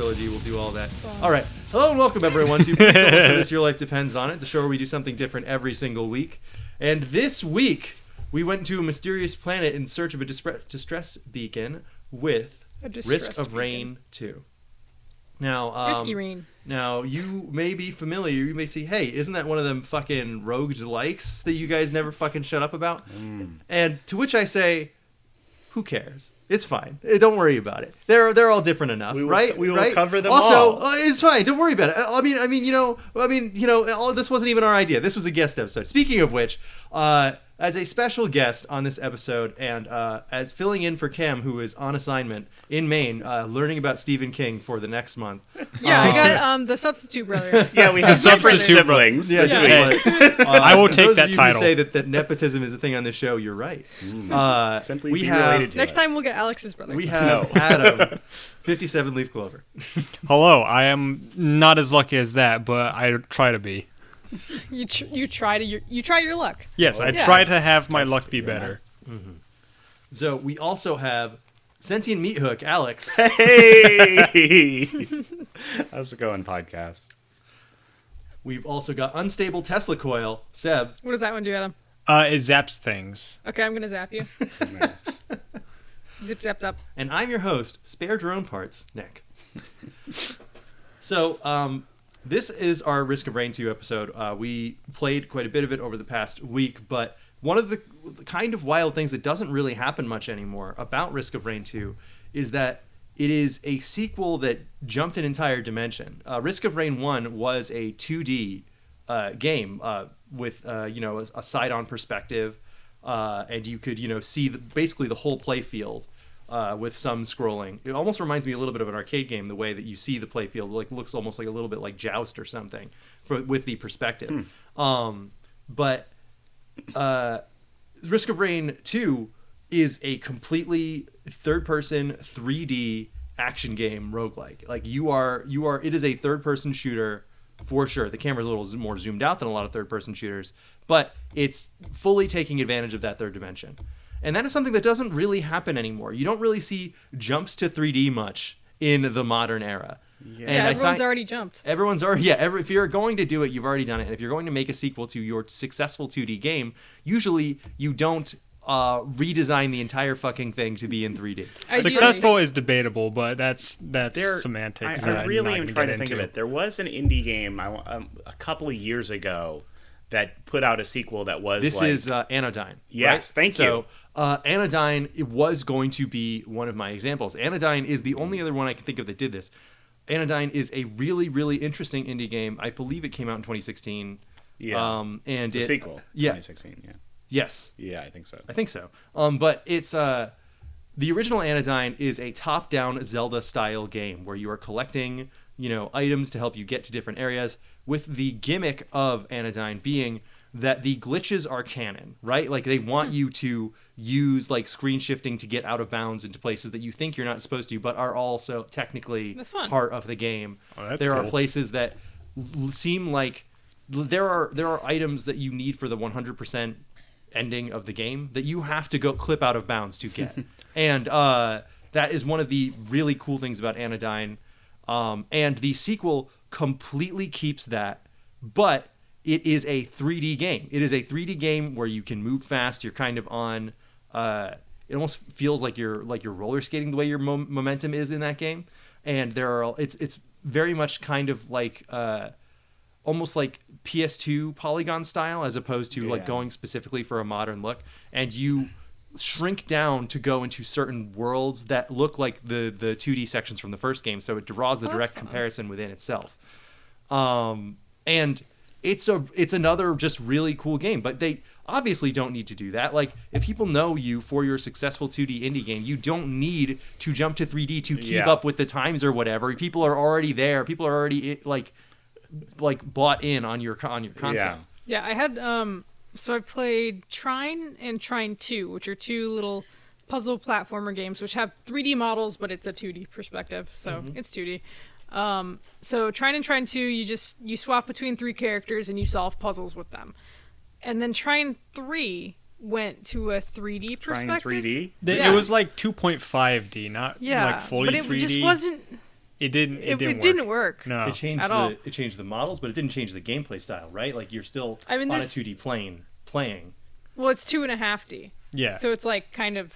trilogy. We'll do all that. All right. Hello and welcome everyone to Please Don't Listen to This Your Life Depends on It, the show where we do something different every single week. And this week we went to a mysterious planet in search of a dispre- distress beacon with A Risk distressed of beacon. Rain 2. Now, um, Risky rain. now you may be familiar. You may see, hey, isn't that one of them fucking rogue likes that you guys never fucking shut up about? And to which I say, who cares? It's fine. Eh, Don't worry about it. They're they're all different enough, We will- right? we will right? cover them also, all. uh, it's fine. Don't worry about it. I I mean, I mean, you know, I mean, you know, all this wasn't even our idea. This was a guest episode. Speaking of which, uh, as a special guest on this episode, and uh, as filling in for Cam, who is on assignment in Maine, uh, learning about Stephen King for the next month. Yeah, I Um, got um the substitute brother. Yeah, we have different substitute siblings Yeah, this Yeah. week. uh, I will to take those that of you title. Who say that, that nepotism is a thing on this show. You're right. Uh, Simply we be have related to Next us. time we'll get Alex's brother. we have No. Adam, 57 leaf clover. Hello, I am not as lucky as that, but I try to be. you tr- you try to your, you try your luck. Yes, I Yeah. try to have my That's luck be good. better. So we also have sentient meat hook Alex. Hey! How's it going, podcast? We've also got unstable Tesla coil Seb. What does that one do, Adam? Uh, it zaps things. Okay, I'm gonna zap you. Zip zapped up. And I'm your host, Spare Drone Parts, Nick. so, um, this is our Risk of Rain 2 episode. Uh, we played quite a bit of it over the past week, but one of the kind of wild things that doesn't really happen much anymore about Risk of Rain 2 is that it is a sequel that jumped an entire dimension. Uh, Risk of Rain 1 was a 2D uh, game uh, with, uh, you know, a, a side-on perspective, uh, and you could, you know, see the, basically the whole play field uh, with some scrolling. It almost reminds me a little bit of an arcade game, the way that you see the playfield, like looks almost like a little bit like Joust or something, for with the perspective. Um, but uh, Risk of Rain Two is a completely third-person 3D action game roguelike. Like you are, you are. It is a third-person shooter for sure. The camera's a little more zoomed out than a lot of third-person shooters, but it's fully taking advantage of that third dimension. And that is something that doesn't really happen anymore. You don't really see jumps to 3D much in the modern era. Yeah. And yeah, I everyone's already jumped. Everyone's already yeah. Every, if you're going to do it, you've already done it. And if you're going to make a sequel to your successful 2D game, usually you don't uh, redesign the entire fucking thing to be in 3D. Ideally- Successful is debatable, but that's that's There, semantics. I, that I really am trying to think of it. There was an indie game I, um, a couple of years ago that put out a sequel that was This like, is uh, Anodyne. Yes, right? thank so, you. Uh, Anodyne it was going to be one of my examples. Anodyne is the only other one I can think of that did this. Anodyne is a really, really interesting indie game. I believe it came out in 2016. Yeah. Um, and the it, sequel. Yeah. 2016. Yeah. Yes. Yeah, I think so. I think so. Um, but it's uh, the original Anodyne is a top-down Zelda-style game where you are collecting, you know, items to help you get to different areas. With the gimmick of Anodyne being that the glitches are canon, right? Like they want you to use like screen shifting to get out of bounds into places that you think you're not supposed to, but are also technically part of the game. Oh, that's there are places that l- seem like there are there are items that you need for the 100% ending of the game that you have to go clip out of bounds to get. And uh, that is one of the really cool things about anodyne um, and the sequel completely keeps that but it is a 3d game. It is a 3d game where you can move fast. You're kind of on uh, it almost feels like you're like you're roller skating the way your mo- momentum is in that game. And there are it's it's very much kind of like uh, almost like PS2 polygon style as opposed to like going specifically for a modern look. And you shrink down to go into certain worlds that look like the the 2D sections from the first game. So it draws the Oh, that's direct fun. comparison within itself. Um and it's a it's another just really cool game. But they obviously don't need to do that like if people know you for your successful 2D indie game you don't need to jump to 3D to keep Yeah. up with the times or whatever people are already there people are already like like bought in on your on your concept Yeah, I had um so I played Trine and Trine 2, which are two little puzzle platformer games which have 3D models but it's a 2D perspective. So, Mm-hmm. it's 2D. Um so Trine and Trine 2, you just you swap between three characters and you solve puzzles with them. And then Trine 3 went to a 3D Trying perspective. 3D. Th- Yeah. It was like 2.5D, not Yeah, like fully but it 3D. It just wasn't It didn't. It, It, didn't, it didn't work. No. It changed At the all. it changed the models, but it didn't change the gameplay style, right? Like you're still I mean, on a 2D plane playing. Well, it's two and a half D. Yeah. So it's like kind of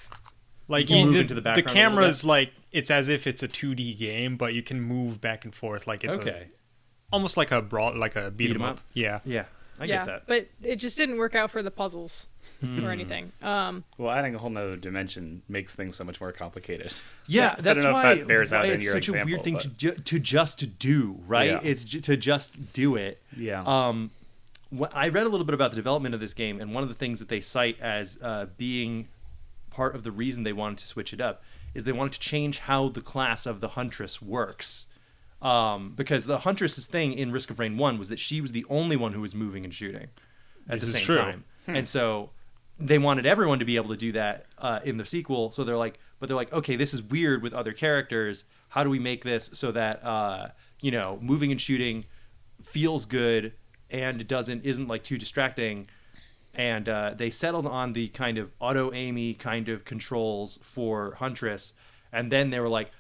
like You you, move the, into the the background a little camera's like it's as if it's a 2D game, but you can move back and forth like it's a- okay. almost like a brawl, like a beat 'em up. up? Yeah. Yeah, I yeah, get that. but it just didn't work out for the puzzles Hmm. or anything. Um, Well, adding a whole nother dimension makes things so much more complicated. Yeah, I that's don't know if why, that bears out why in it's your such a weird thing but- to, ju- to just do, right? Yeah. It's ju- to just do it. Yeah. Um, wh- I read a little bit about the development of this game, and one of the things that they cite as uh, being part of the reason they wanted to switch it up is they wanted to change how the class of the Huntress works. Um, because the Huntress's thing in Risk of Rain 1 was that she was the only one who was moving and shooting at This the same true. time. And so they wanted everyone to be able to do that uh, in the sequel. So they're like, but they're like, okay, this is weird with other characters. How do we make this so that uh, you know, moving and shooting feels good and doesn't isn't like too distracting? And uh, they settled on the kind of auto aimy kind of controls for Huntress, and then they were like.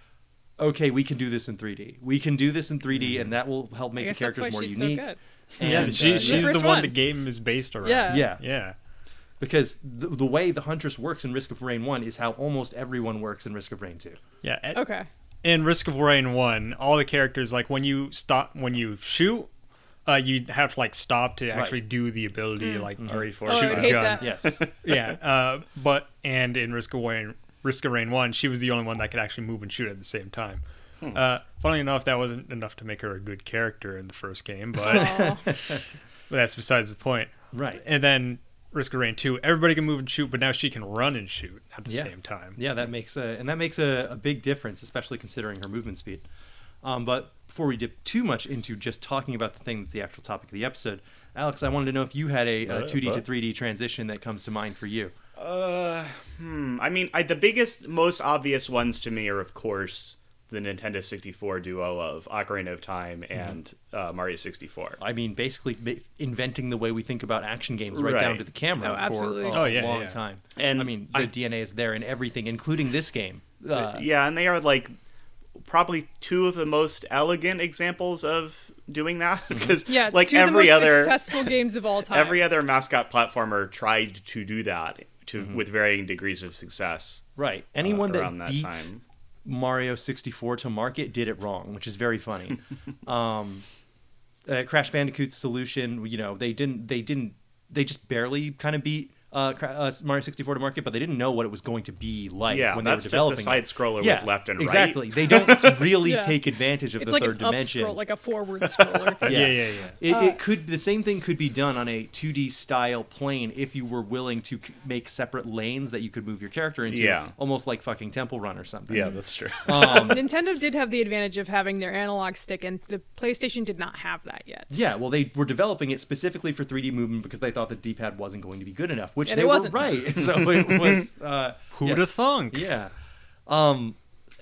Okay, we can do this in 3D. We can do this in 3D, and that will help make the guess that's characters why more she's unique. so good. Yeah, And, she, uh, she's The the one one. the game is based around. Yeah. yeah, Yeah. because the, the way the Huntress works in Risk of Rain 1 is how almost everyone works in Risk of Rain 2. Yeah. a- Okay. In Risk of Rain 1, all the characters like when you stop when you shoot uh, you have to like stop to actually do the ability, like RE4 Oh, I shoot a gun. that. Yes. yeah, uh, but and in Risk of Rain, Risk of Rain One, she was the only one that could actually move and shoot at the same time. Uh, funnily enough, that wasn't enough to make her a good character in the first game, but, but that's besides the point. right. And then Risk of Rain Two, everybody can move and shoot, but now she can run and shoot at the Yeah. same time. Yeah, that makes a and that makes a, a big difference, especially considering her movement speed. Um, but before we dip too much into just talking about the thing that's the actual topic of the episode, Alex, I wanted to know if you had a, a Uh, 2D to 3D transition that comes to mind for you. Uh, hmm. I mean, I, the biggest, most obvious ones to me are, of course, the Nintendo 64 duo of Ocarina of Time and uh, Mario 64. I mean, basically ma- inventing the way we think about action games right, down to the camera Oh, for a Oh, yeah, long yeah. time. And I mean, the I- DNA is there in everything, including this game. Uh, yeah, and they are like probably two of the most elegant examples of doing that because Yeah, like two of the every most other successful games of all time. every other mascot platformer tried to do that to Mm-hmm. with varying degrees of success. Right. uh, Anyone that, around that beat time. Mario 64 to market did it wrong, which is very funny. um, uh, Crash Bandicoot's solution, you know, they didn't, they didn't, they just barely kind of beat uh, uh, Mario 64 to market, but they didn't know what it was going to be like Yeah, when that's they were just a developing. it. side scroller yeah, with left and right. exactly. They don't really Yeah. take advantage of it's the like third an dimension. scroll, like a forward scroller. Yeah. Yeah, yeah, yeah. It, Uh, it could the same thing could be done on a 2D style plane if you were willing to c- make separate lanes that you could move your character into, Yeah. almost like fucking Temple Run or something. Yeah, that's true. Um, Nintendo did have the advantage of having their analog stick, and the PlayStation did not have that yet. Yeah, well, they were developing it specifically for 3D movement because they thought the D-pad wasn't going to be good enough, which And they it were wasn't. right. So it was. Uh, Who'd yes. have thunk? Yeah. Um,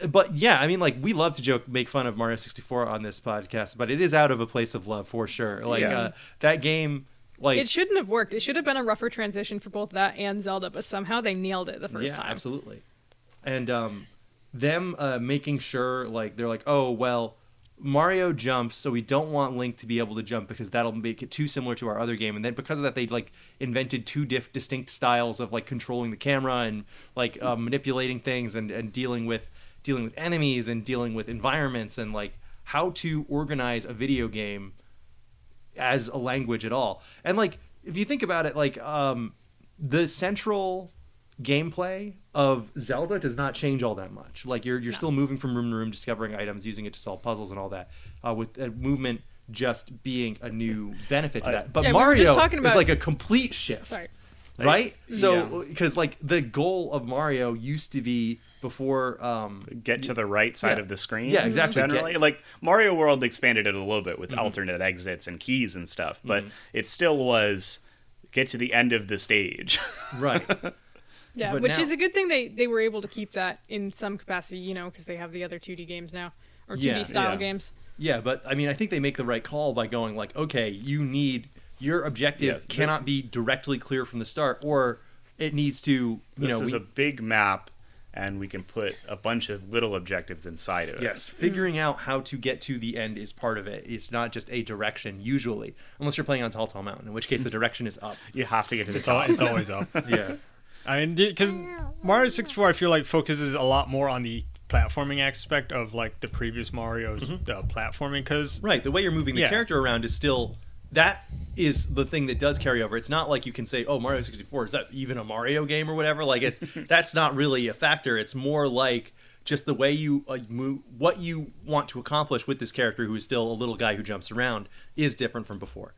but yeah, I mean, like we love to joke, make fun of Mario 64 on this podcast, but it is out of a place of love for sure. Like Yeah. uh, that game, like It shouldn't have worked. It should have been a rougher transition for both that and Zelda, but somehow they nailed it the first yeah, time. absolutely. And um, them uh, making sure, like they're like, oh well, Mario jumps, so we don't want Link to be able to jump because that'll make it too similar to our other game. And then because of that, they like invented two diff- distinct styles of like controlling the camera and like uh, manipulating things and, and dealing with dealing with enemies and dealing with environments and like how to organize a video game as a language at all. And like if you think about it, like um, the central gameplay of Zelda does not change all that much. Like you're you're still moving from room to room, discovering items, using it to solve puzzles and all that. Uh, with uh, movement just being a new benefit to I- that. But Yeah, Mario just talking is like a complete shift. Sorry. Right? So yeah. because like the goal of Mario used to be before um Get to the right side Yeah. of the screen. Yeah, exactly. Generally, Get- like Mario World expanded it a little bit with Mm-hmm. alternate exits and keys and stuff, but it still was get to the end of the stage. right. Yeah, But which now- is a good thing they, they were able to keep that in some capacity, you know, because they have the other 2D games now, or 2D Yeah, style yeah. games. Yeah, but I mean, I think they make the right call by going like, okay, you need your objective Yeah, the- cannot be directly clear from the start, or it needs to, you this know, is we- a big map and we can put a bunch of little objectives inside of it. Yes, mm. figuring out how to get to the end is part of it. It's not just a direction usually, unless you're playing on Tall Tall Mountain, in which case the direction is up. You have to get to the top. it's always up. Yeah. I mean, because Mario 64, I feel like focuses a lot more on the platforming aspect of like the previous Mario's uh, platforming. Because Right. The way you're moving the Yeah. character around is still that is the thing that does carry over. It's not like you can say, "Oh, Mario 64 is that even a Mario game or whatever." Like it's that's not really a factor. It's more like just the way you uh, move, what you want to accomplish with this character, who is still a little guy who jumps around, is different from before.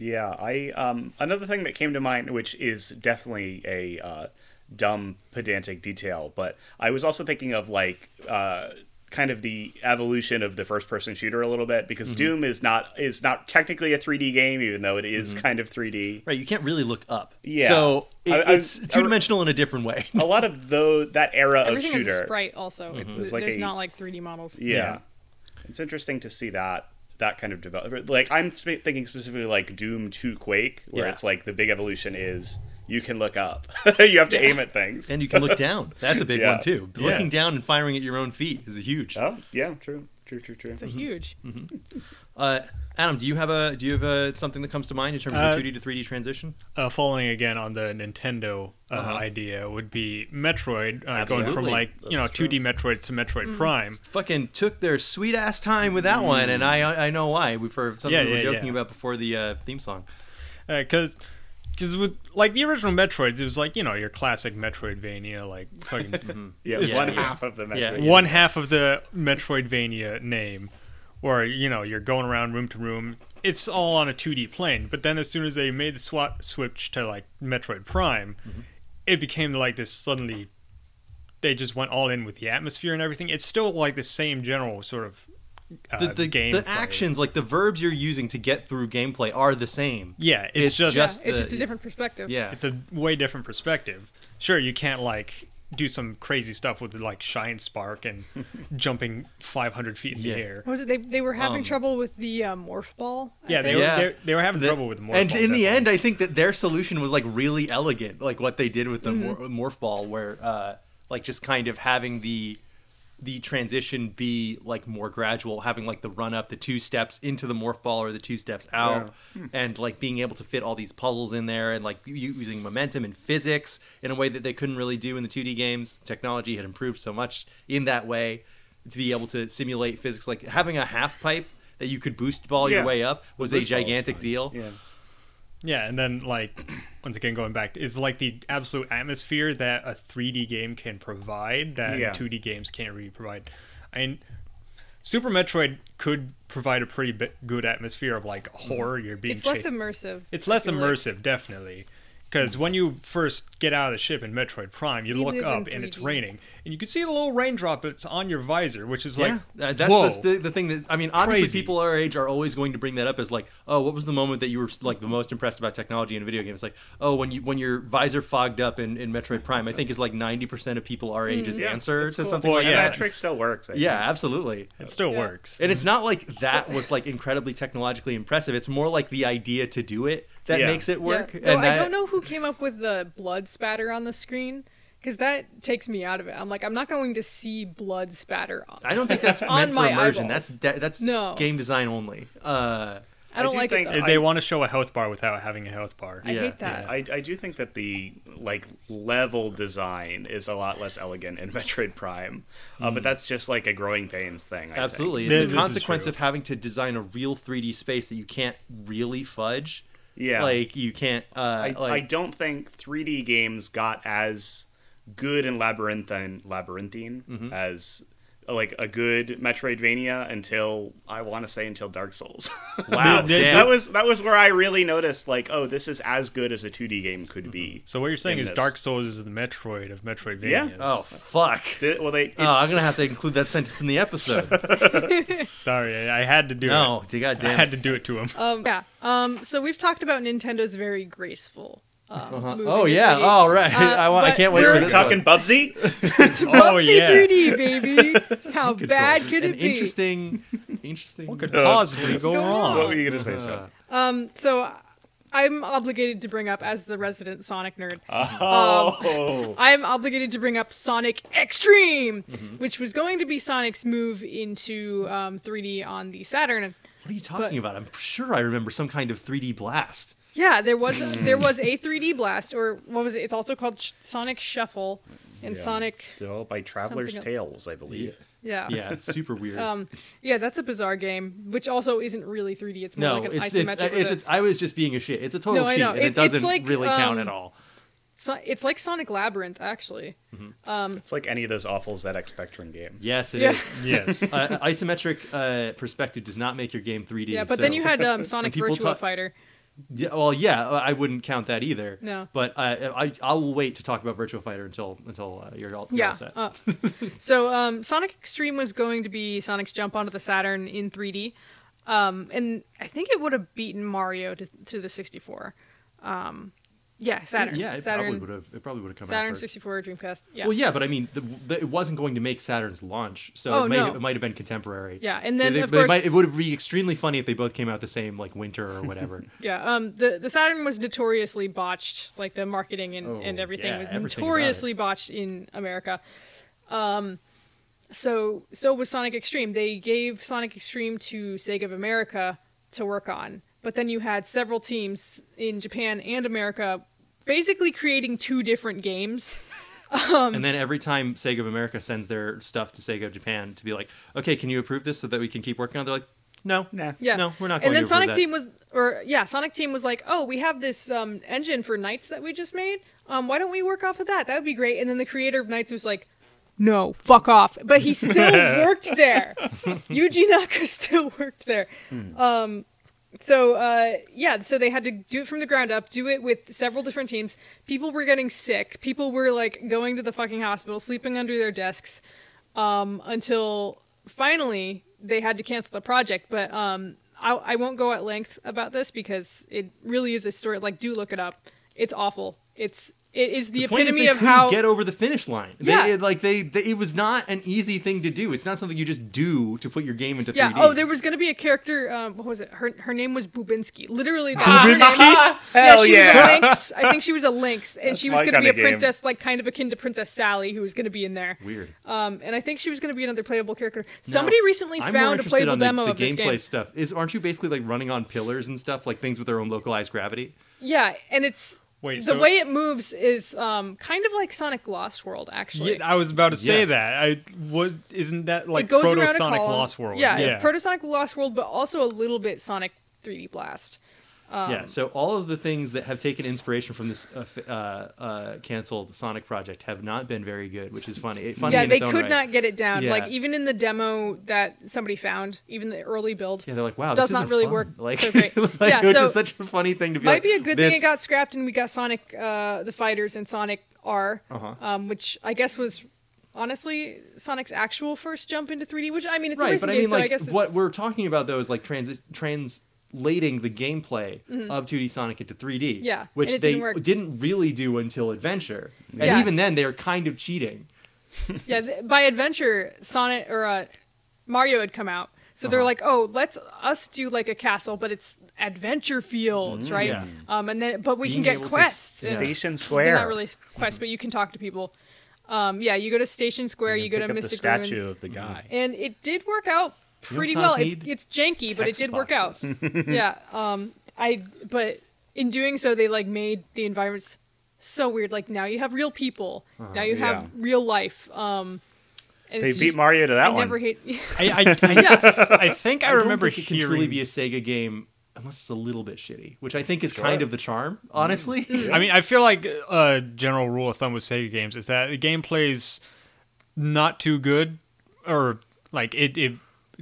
Yeah, I um another thing that came to mind, which is definitely a uh, dumb pedantic detail, but I was also thinking of like uh, kind of the evolution of the first person shooter a little bit because Doom is not is not technically a 3D game, even though it is kind of 3D. Right. You can't really look up. Yeah. So it, I- I- it's two dimensional in a different way. A lot of though that era of Everything has a shooter, sprite also. It- It's like There's a- not like 3D models. yeah. Yeah. it's interesting to see that that kind of develop. Like I'm thinking specifically like Doom 2 Quake, where Yeah. it's like the big evolution is you can look up, you have to Yeah. aim at things. and you can look down. That's a big Yeah. one too. Yeah. Looking down and firing at your own feet is a huge. Oh, yeah, true, true, true, true. It's a huge. Uh, Adam, do you have a do you have a, something that comes to mind in terms of Uh, the 2D to 3D transition? uh, following again on the Nintendo uh, Uh-huh. idea would be Metroid uh, going from Absolutely. like you know true. 2D Metroid to Metroid Prime. Fucking took their sweet ass time with that one, and I I know why. We've heard something Yeah, we were yeah, joking yeah. about before the uh, theme song. because because with like the original Metroids, it was like you know your classic Metroidvania, like fucking Yeah, It's- one it's- half of the yeah. Metroid. one half of the Metroidvania name, where you know you're going around room to room. It's all on a 2D plane, but then as soon as they made the swap switch to like Metroid Prime, Mm-hmm. it became like this suddenly. They just went all in with the atmosphere and everything. It's still like the same general sort of uh, The the, game. the actions, like the verbs you're using to get through gameplay, are the same. Yeah, it's, It's just, just- yeah, it's just a different perspective. Yeah, it's a way different perspective. Sure, you can't like do some crazy stuff with like shine spark and jumping 500 feet in Yeah. the air. What was it? They, they were having Um, trouble with the uh, morph ball. I Yeah, they think. were Yeah. they, they were having The- trouble with the morph ball. and ball, in the end, I think that their solution was like really elegant, like what they did with the Mm-hmm. mor- morph ball, where uh, like just kind of having the the transition be like more gradual, having like the run up, the two steps into the morph ball or the two steps out, hmm. and like being able to fit all these puzzles in there, and like using momentum and physics in a way that they couldn't really do in the 2D games. Technology had improved so much in that way to be able to simulate physics, like having a half pipe. That you could boost ball Yeah. your way up was a boost ball is gigantic deal. Yeah. Yeah, and then like once again going back, it's like the absolute atmosphere that a 3D game can provide that Yeah. 2D games can't really provide. I mean, Super Metroid could provide a pretty bit good atmosphere of like mm-hmm. horror. You're being It's less immersive. It's less feel like. immersive, definitely. Because when you first get out of the ship in Metroid Prime, you We look up and it's raining, and you can see the little raindrop that's on your visor, which is like, yeah, uh, that's whoa. the, the thing that I mean. Obviously, Crazy. people our age are always going to bring that up as like, oh, what was the moment that you were like the most impressed about technology in a video game? It's like, oh, when you when your visor fogged up in, in Metroid Prime. I think is like ninety percent of people our age's Yeah, answer that's to cool. something Well, like And yeah. that trick still works. I Yeah, think. absolutely. it still Yeah. works. And it's not like that was like incredibly technologically impressive. It's more like the idea to do it that Yeah. makes it work. Yeah. No, and I that, don't know who came up with the blood spatter on the screen because that takes me out of it. I'm like, I'm not going to see blood spatter on. I don't think that's On meant for my immersion. eyeballs. That's de- that's No. game design only. Uh, I don't do like think- it though. they I- want to show a health bar without having a health bar. I yeah, hate that. I, I do think that the like level design is a lot less elegant in Metroid Prime, uh, but that's just like a growing pains thing. I. Absolutely. Th- It's this a consequence of having to design a real 3D space that you can't really fudge. Yeah. Like you can't uh I, like I don't think 3D games got as good and labyrinthine labyrinthine Mm-hmm. as like a good Metroidvania until I want to say until Dark Souls. wow. They- they- that was that was where I really noticed like oh this is as good as a 2D game could be. So what you're saying is this. Dark Souls is the Metroid of Metroidvanias. Yeah. Oh fuck. Did, well they it- Oh, I'm gonna have to include that sentence in the episode. Sorry, I I had to do no, it. god I had to do it to him. Um, yeah. Um, so we've talked about Nintendo's very graceful. Um, Oh yeah. 3D. Oh right. Uh, I, want, I can't wait we're for this. talking one. Bubsy. oh Bubsy yeah. 3D, baby. How bad could it be? interesting, interesting. What could Uh, possibly go so wrong? what were you gonna say? So Um, so I'm obligated to bring up as the resident Sonic nerd. Oh, I'm obligated to bring up Sonic X-treme, Mm-hmm. which was going to be Sonic's move into um, 3D on the Saturn. What are you talking But- about? I'm sure I remember some kind of 3D blast. Yeah, there was there was a 3D blast, or what was it? It's also called Sh- Sonic Shuffle and Yeah. Sonic. developed by Traveler's Something Tales, I believe. Yeah. Yeah, it's super weird. Um, yeah, that's a bizarre game, which also isn't really 3D. It's more no, like an it's isometric. it's, with it's, a- it's I was just being a shit. It's a total No, I cheat, know. and It- it it's doesn't like, really count um, at all. so- it's like Sonic Labyrinth, actually. It's like any of those awful ZX Spectrum games. Yes, it is. Yeah. Yes. uh, isometric uh, perspective does not make your game 3D. Yeah, but then so- you had um, Sonic people Virtua talk- Fighter. Yeah, well, yeah, I wouldn't count that either. No. But uh, I I will wait to talk about Virtual Fighter until until uh, you're all, you're all Yeah. set. Uh, so um, Sonic X-treme was going to be Sonic's jump onto the Saturn in 3D, um, and I think it would have beaten Mario to, to the 64. Um, yeah, Saturn. yeah, it Saturn. probably would have. It probably would have come Saturn out first. 64 Dreamcast. Yeah. Well, yeah, but I mean, the, the, it wasn't going to make Saturn's launch, so Oh, it, may, no. it might have been contemporary. Yeah, and then, They- of they course- might- it would be extremely funny if they both came out the same like winter or whatever. Yeah, um, the the Saturn was notoriously botched, like the marketing and, Oh, and everything yeah, was everything notoriously botched in America. Um, so so was Sonic X-treme. They gave Sonic X-treme to Sega of America to work on, but then you had several teams in Japan and America, basically creating two different games. Um, and then every time Sega of America sends their stuff to Sega of Japan to be like, okay, can you approve this so that we can keep working on? it? They're like, no, Nah. Yeah. no, we're not going And then to Sonic that. Team was, or yeah, Sonic Team was like, oh, we have this um, engine for NiGHTS that we just made. Um, why don't we work off of that? That would be great. And then the creator of NiGHTS was like, no, fuck off. But he still worked there. Yuji Naka still worked there. Um, so uh, yeah, so they had to do it from the ground up, do it with several different teams. People were getting sick. People were like going to the fucking hospital, sleeping under their desks, um, until finally they had to cancel the project. But um, I, I won't go at length about this because it really is a story. Like, do look it up. It's awful. It's it is the, the point is epitome they of couldn't how get over the finish line. Yeah. They, it, like they, they, it was not an easy thing to do. It's not something you just do to put your game into Yeah. 3D. Oh, there was gonna be a character. Um, what was it? Her her name was Bubinsky. Literally, that was her name. Hell yeah, she yeah. was a lynx. I think she was a lynx, and That's she was gonna be a kinda game. princess, like kind of akin to Princess Sally, who was gonna be in there. Weird. Um, and I think she was gonna be another playable character. Somebody Now, recently I'm found a playable the, demo the of this gameplay game. stuff. Is aren't you basically like running on pillars and stuff, like things with their own localized gravity? Yeah, and it's Wait, the so- way it moves is um kind of like Sonic Lost World, actually. Yeah, I was about to say Yeah. that. I was. Isn't that like it goes Proto around Sonic. Lost World? Yeah, yeah. Proto Sonic Lost World, but also a little bit Sonic 3D Blast. Um, yeah. So all of the things that have taken inspiration from this uh, uh, uh, canceled Sonic project have not been very good, which is funny. It- funny yeah, they its could right. not get it down. Yeah. Like even in the demo that somebody found, even the early build, Yeah, they're like, wow, does this not really fun. work Like, so great. like, Yeah, which so- is such a funny thing to be might like. be a good this, thing it got scrapped and we got Sonic uh, the Fighters and Sonic R, Uh-huh. um, which I guess was honestly Sonic's actual first jump into 3D. Which I mean, it's right, but I game, mean, so like I guess what we're talking about though is like trans- translating the gameplay Mm-hmm. of 2D Sonic into 3D. Yeah, which they didn't didn't really do until Adventure, and Yeah. even then they were kind of cheating. yeah. Th- by Adventure, Sonic or uh, Mario had come out. So they're Uh-huh. like, oh, let's us do like a castle, but it's adventure fields, right? yeah. Um, and then but we Being can get quests. yeah. Station They're Square. not really quests, but you can talk to people. Um, yeah, you go to Station Square, you, go pick to up the statue Ruin, of the guy. and it did work out You know pretty well. It's it's janky, but it Text did work out. boxes. yeah. Um, I but in doing so, they like made the environments so weird. Like now you have real people. now you have Uh-huh. yeah. real life. Um, and They it's beat just- Mario to that I one. never hate. I, I, I, I think I, don't remember think it can hearing. truly be a Sega game unless it's a little bit shitty, which I think is Sure. kind of the charm, honestly. Mm-hmm. I mean, I feel like a general rule of thumb with Sega games is that the gameplay's not too good, or like it, it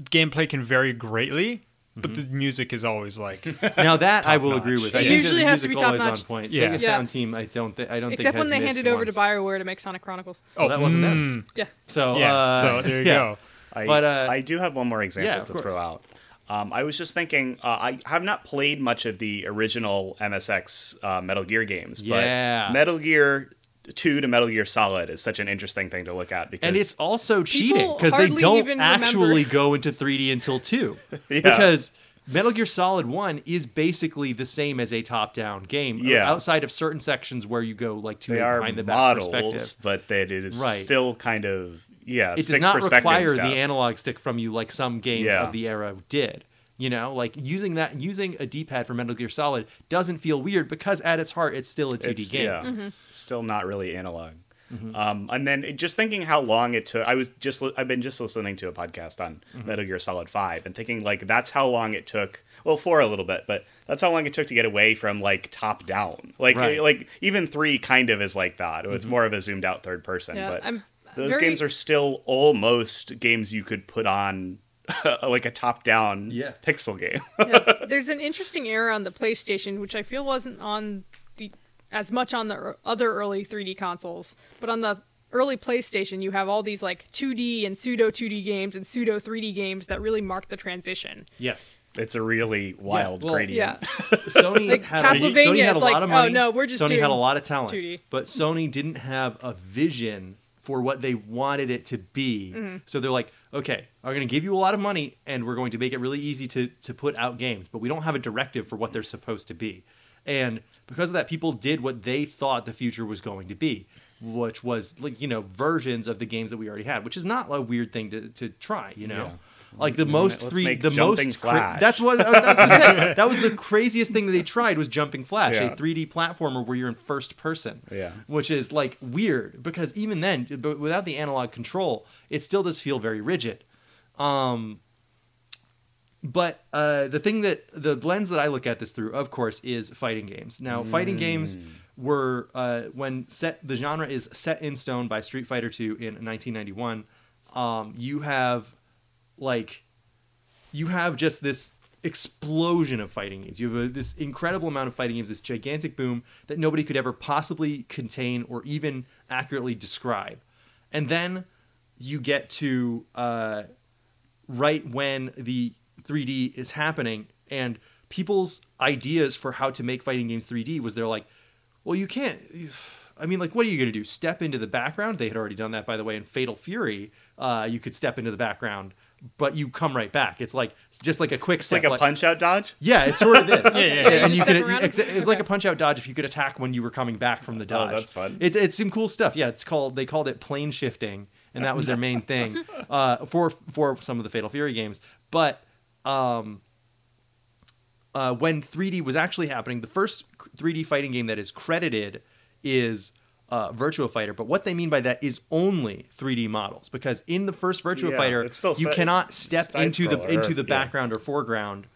gameplay can vary greatly, but Mm-hmm. the music is always like now that I will Top agree with. It I think usually has to be top always notch. on point. Yeah. Sega Yeah. Sound Team, I don't think I don't Except think when has they missed handed over to once. Bioware to make Sonic Chronicles. Oh, that wasn't them. mm, Yeah. So Yeah, uh, so there you yeah. go. I, But, uh, I do have one more example yeah, to course. throw out. Um, I was just thinking, uh, I have not played much of the original MSX uh, Metal Gear games, Yeah. but Metal Gear 2 to Metal Gear Solid is such an interesting thing to look at because And it's also cheating because they don't actually remember- go into 3D until two. Yeah. Because Metal Gear Solid 1 is basically the same as a top-down game. Yeah. Outside of certain sections where you go like to they are behind the back perspective. but that it is Right. still kind of yeah. It's It does fixed not perspective require stuff. the analog stick from you like some games Yeah. of the era did. You know, like using that using a D-pad for Metal Gear Solid doesn't feel weird because at its heart it's still a 2D It's, game. Yeah, mm-hmm. still not really analog. Mm-hmm. Um, and then just thinking how long it took. I was just li- I've been just listening to a podcast on mm-hmm. Metal Gear Solid Five and thinking like that's how long it took. Well, four a little bit, but that's how long it took to get away from like top down. Like Right. like even three kind of is like that. It's more of a zoomed out third person. Yeah, but I'm those very- games are still almost games you could put on like a top down Yeah. pixel game. Yeah. There's an interesting era on the PlayStation, which I feel wasn't on the as much on the er- other early 3D consoles, but on the early PlayStation, you have all these like 2D and pseudo 2D games and pseudo 3D games that really mark the transition. Yes. it's a really wild well, gradient. Yeah, Sony Like had a, Castlevania, Sony had a it's lot like, of oh, no, we're just Sony had doing a lot of talent, 2D. but Sony didn't have a vision for what they wanted it to be. Mm-hmm. So they're like, okay, we're going to give you a lot of money and we're going to make it really easy to to put out games, but we don't have a directive for what they're supposed to be. And because of that, people did what they thought the future was going to be, which was like you know versions of the games that we already had, which is not a weird thing to, to try. You know, Yeah. Like the most let's three, the most. cra- that's what I was gonna say. that was the craziest thing that they tried was Jumping Flash, Yeah. a 3D platformer where you're in first person. Yeah. which is like weird because even then, but without the analog control, it still does feel very rigid. Um, but uh, the thing that the lens that I look at this through, of course, is fighting games. Now, fighting games were uh, when set the genre is set in stone by Street Fighter II in 1991. Um, you have like you have just this explosion of fighting games. You have a, this incredible amount of fighting games, this gigantic boom that nobody could ever possibly contain or even accurately describe. And then you get to uh, right when the 3D is happening, and people's ideas for how to make fighting games 3D was they're like, well, you can't. I mean, like, what are you going to do? Step into the background? They had already done that, by the way, in Fatal Fury. Uh, you could step into the background, but you come right back. It's like it's just like a quick It's like a punch out dodge. Yeah, it sort of is. Yeah, yeah, yeah. And you Step could around? ex- it was like a punch out dodge if you could attack when you were coming back from the dodge. Oh, that's fun. It's it's some cool stuff. Yeah, it's called they called it plane shifting, and that was their main thing uh, for for some of the Fatal Fury games. But um, uh, when 3D was actually happening, the first 3D fighting game that is credited is uh, Virtua Fighter. But what they mean by that is only 3D models, because in the first Virtua Yeah, Fighter, you cannot step into the into the yeah. background or foreground.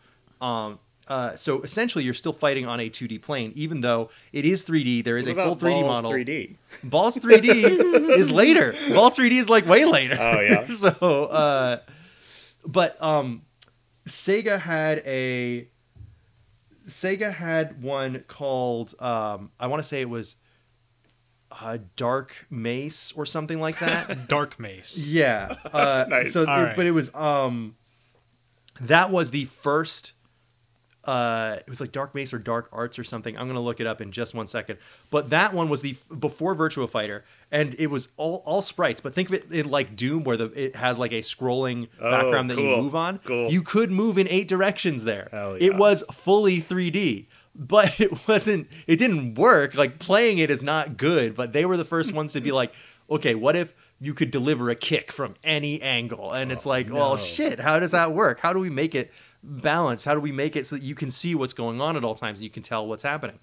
Um, uh, so essentially, you're still fighting on a 2D plane, even though it is 3D. There is What a full 3D Balls model. 3D. Ballz 3D is later. Ballz 3D is like way later. Oh, yeah. so, uh, but um, Sega had a Sega had one called um, I want to say it was uh, Dark Mace or something like that. Dark Mace. yeah. Uh, Nice. So, All it- right. but it was um, that was the first uh, it was like Dark Mace or Dark Arts or something. I'm gonna look it up in just one second. But that one was the before Virtua Fighter, and it was all all sprites. But think of it in like Doom, where the it has like a scrolling Oh, background that you move on. Cool. You could move in eight directions there. Hell It was fully 3D. But it wasn't. It didn't work. Like playing it is not good. But they were the first ones to be like, okay, what if you could deliver a kick from any angle? And it's like, well, shit. How does that work? How do we make it balanced? How do we make it so that you can see what's going on at all times and you can tell what's happening?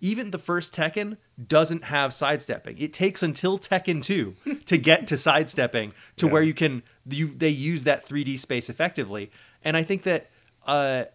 Even the first Tekken doesn't have sidestepping. It takes until Tekken 2 to get to sidestepping to Yeah. where you can you they use that 3D space effectively. And I think that uh,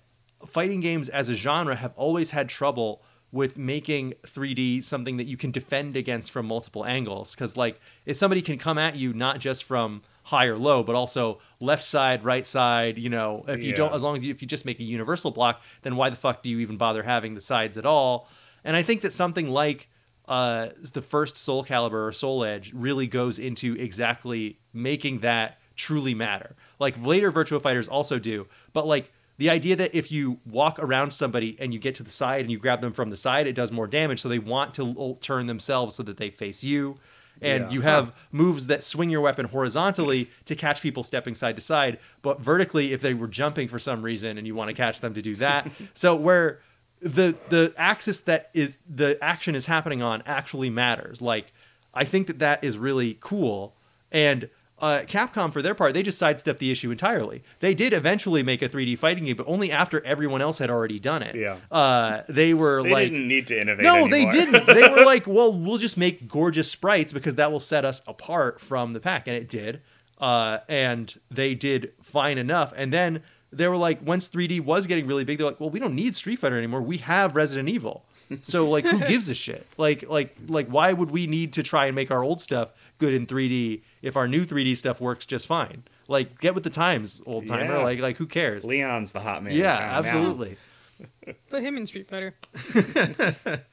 fighting games as a genre have always had trouble with making 3D something that you can defend against from multiple angles cuz like if somebody can come at you not just from high or low but also left side, right side, you know, if you Yeah. don't as long as you, if you just make a universal block, then why the fuck do you even bother having the sides at all? And I think that something like uh, the first Soul Calibur or Soul Edge really goes into exactly making that truly matter. Like later Virtua Fighters also do, but like the idea that if you walk around somebody and you get to the side and you grab them from the side, it does more damage. So they want to turn themselves so that they face you. and Yeah. you have moves that swing your weapon horizontally to catch people stepping side to side, but vertically if they were jumping for some reason and you want to catch them to do that. so where the the axis that is the action is happening on actually matters. Like I think that that is really cool and uh, Capcom, for their part, they just sidestepped the issue entirely. They did eventually make a 3D fighting game, but only after everyone else had already done it. Yeah. Uh, they were They like, didn't need to innovate. no, they didn't. They were like, well, we'll just make gorgeous sprites because that will set us apart from the pack, and it did. Uh, and they did fine enough. And then they were like, once 3D was getting really big, they're like, well, we don't need Street Fighter anymore. We have Resident Evil. So like, who gives a shit? Like, like, like, why would we need to try and make our old stuff good in 3D if our new 3D stuff works just fine? Like, get with the times, old timer. Yeah. Like, like, who cares? Leon's the hot man. Yeah, absolutely. Put him in Street Fighter.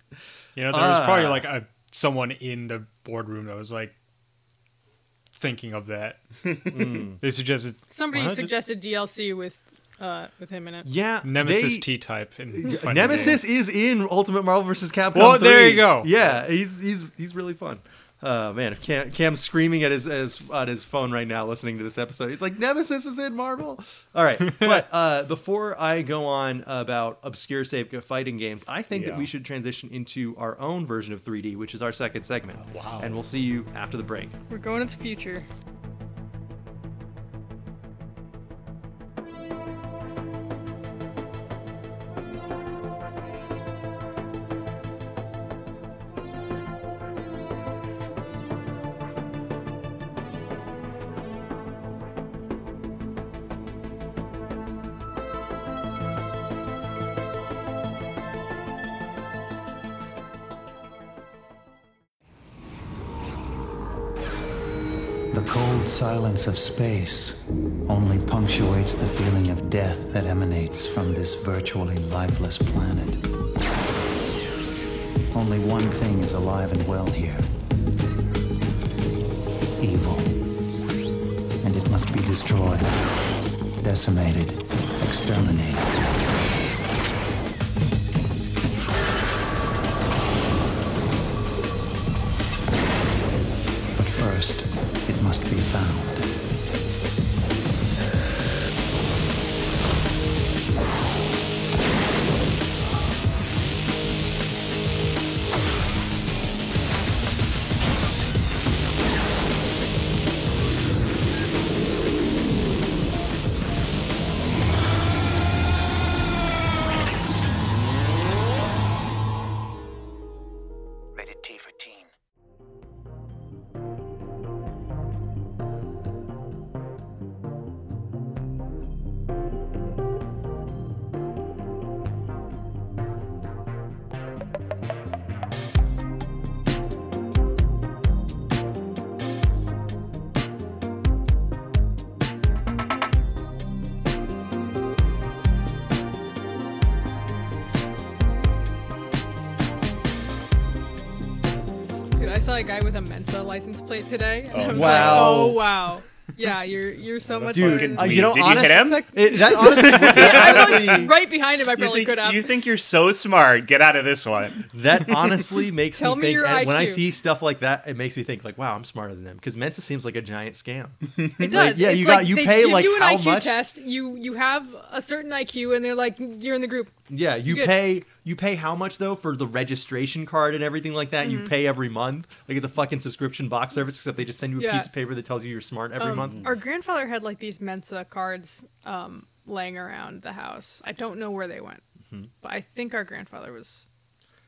You know, there was probably Ah. like a someone in the boardroom that was like thinking of that. Hmm. They suggested Somebody What? suggested DLC with uh with him in it. Yeah, Nemesis T type. in Nemesis Game. is in Ultimate Marvel vs. Capcom. Well, 3. there you go. Yeah, he's he's he's really fun. Uh, man, Cam, Cam's screaming at his, his on his phone right now, listening to this episode. He's like, "Nemesis is in Marvel." All right, but uh, before I go on about obscure save fighting games, I think that we should transition into our own version of 3D, which is our second segment. Wow. And we'll see you after the break. We're going into the future. The cold silence of space only punctuates the feeling of death that emanates from this virtually lifeless planet. Only one thing is alive and well here evil. And it must be destroyed, decimated, exterminated. First, must be found. Guy with a Mensa license plate today, and I Oh, was wow. like, "Oh wow, yeah, you're you're so much Dude, better than uh, you know, Did you hit honestly- him? It, that's honestly, I was honestly- right behind him. I You probably think, could have. you think you're so smart? Get out of this one. That honestly makes Tell me me think. your and when I see stuff like that, it makes me think like, "Wow, I'm smarter than them." Because Mensa seems like a giant scam. It does. yeah, It's you like got- you they pay, give like, you an how IQ much? test. You you have a certain IQ, and they're like, you're in the group. Yeah, you Good. pay you pay how much though for the registration card and everything like that? Mm-hmm. You pay every month. Like it's a fucking subscription box service, except they just send you a Yeah. piece of paper that tells you you're smart every Um, month. Our grandfather had like these Mensa cards um, laying around the house. I don't know where they went, Mm-hmm. but I think our grandfather was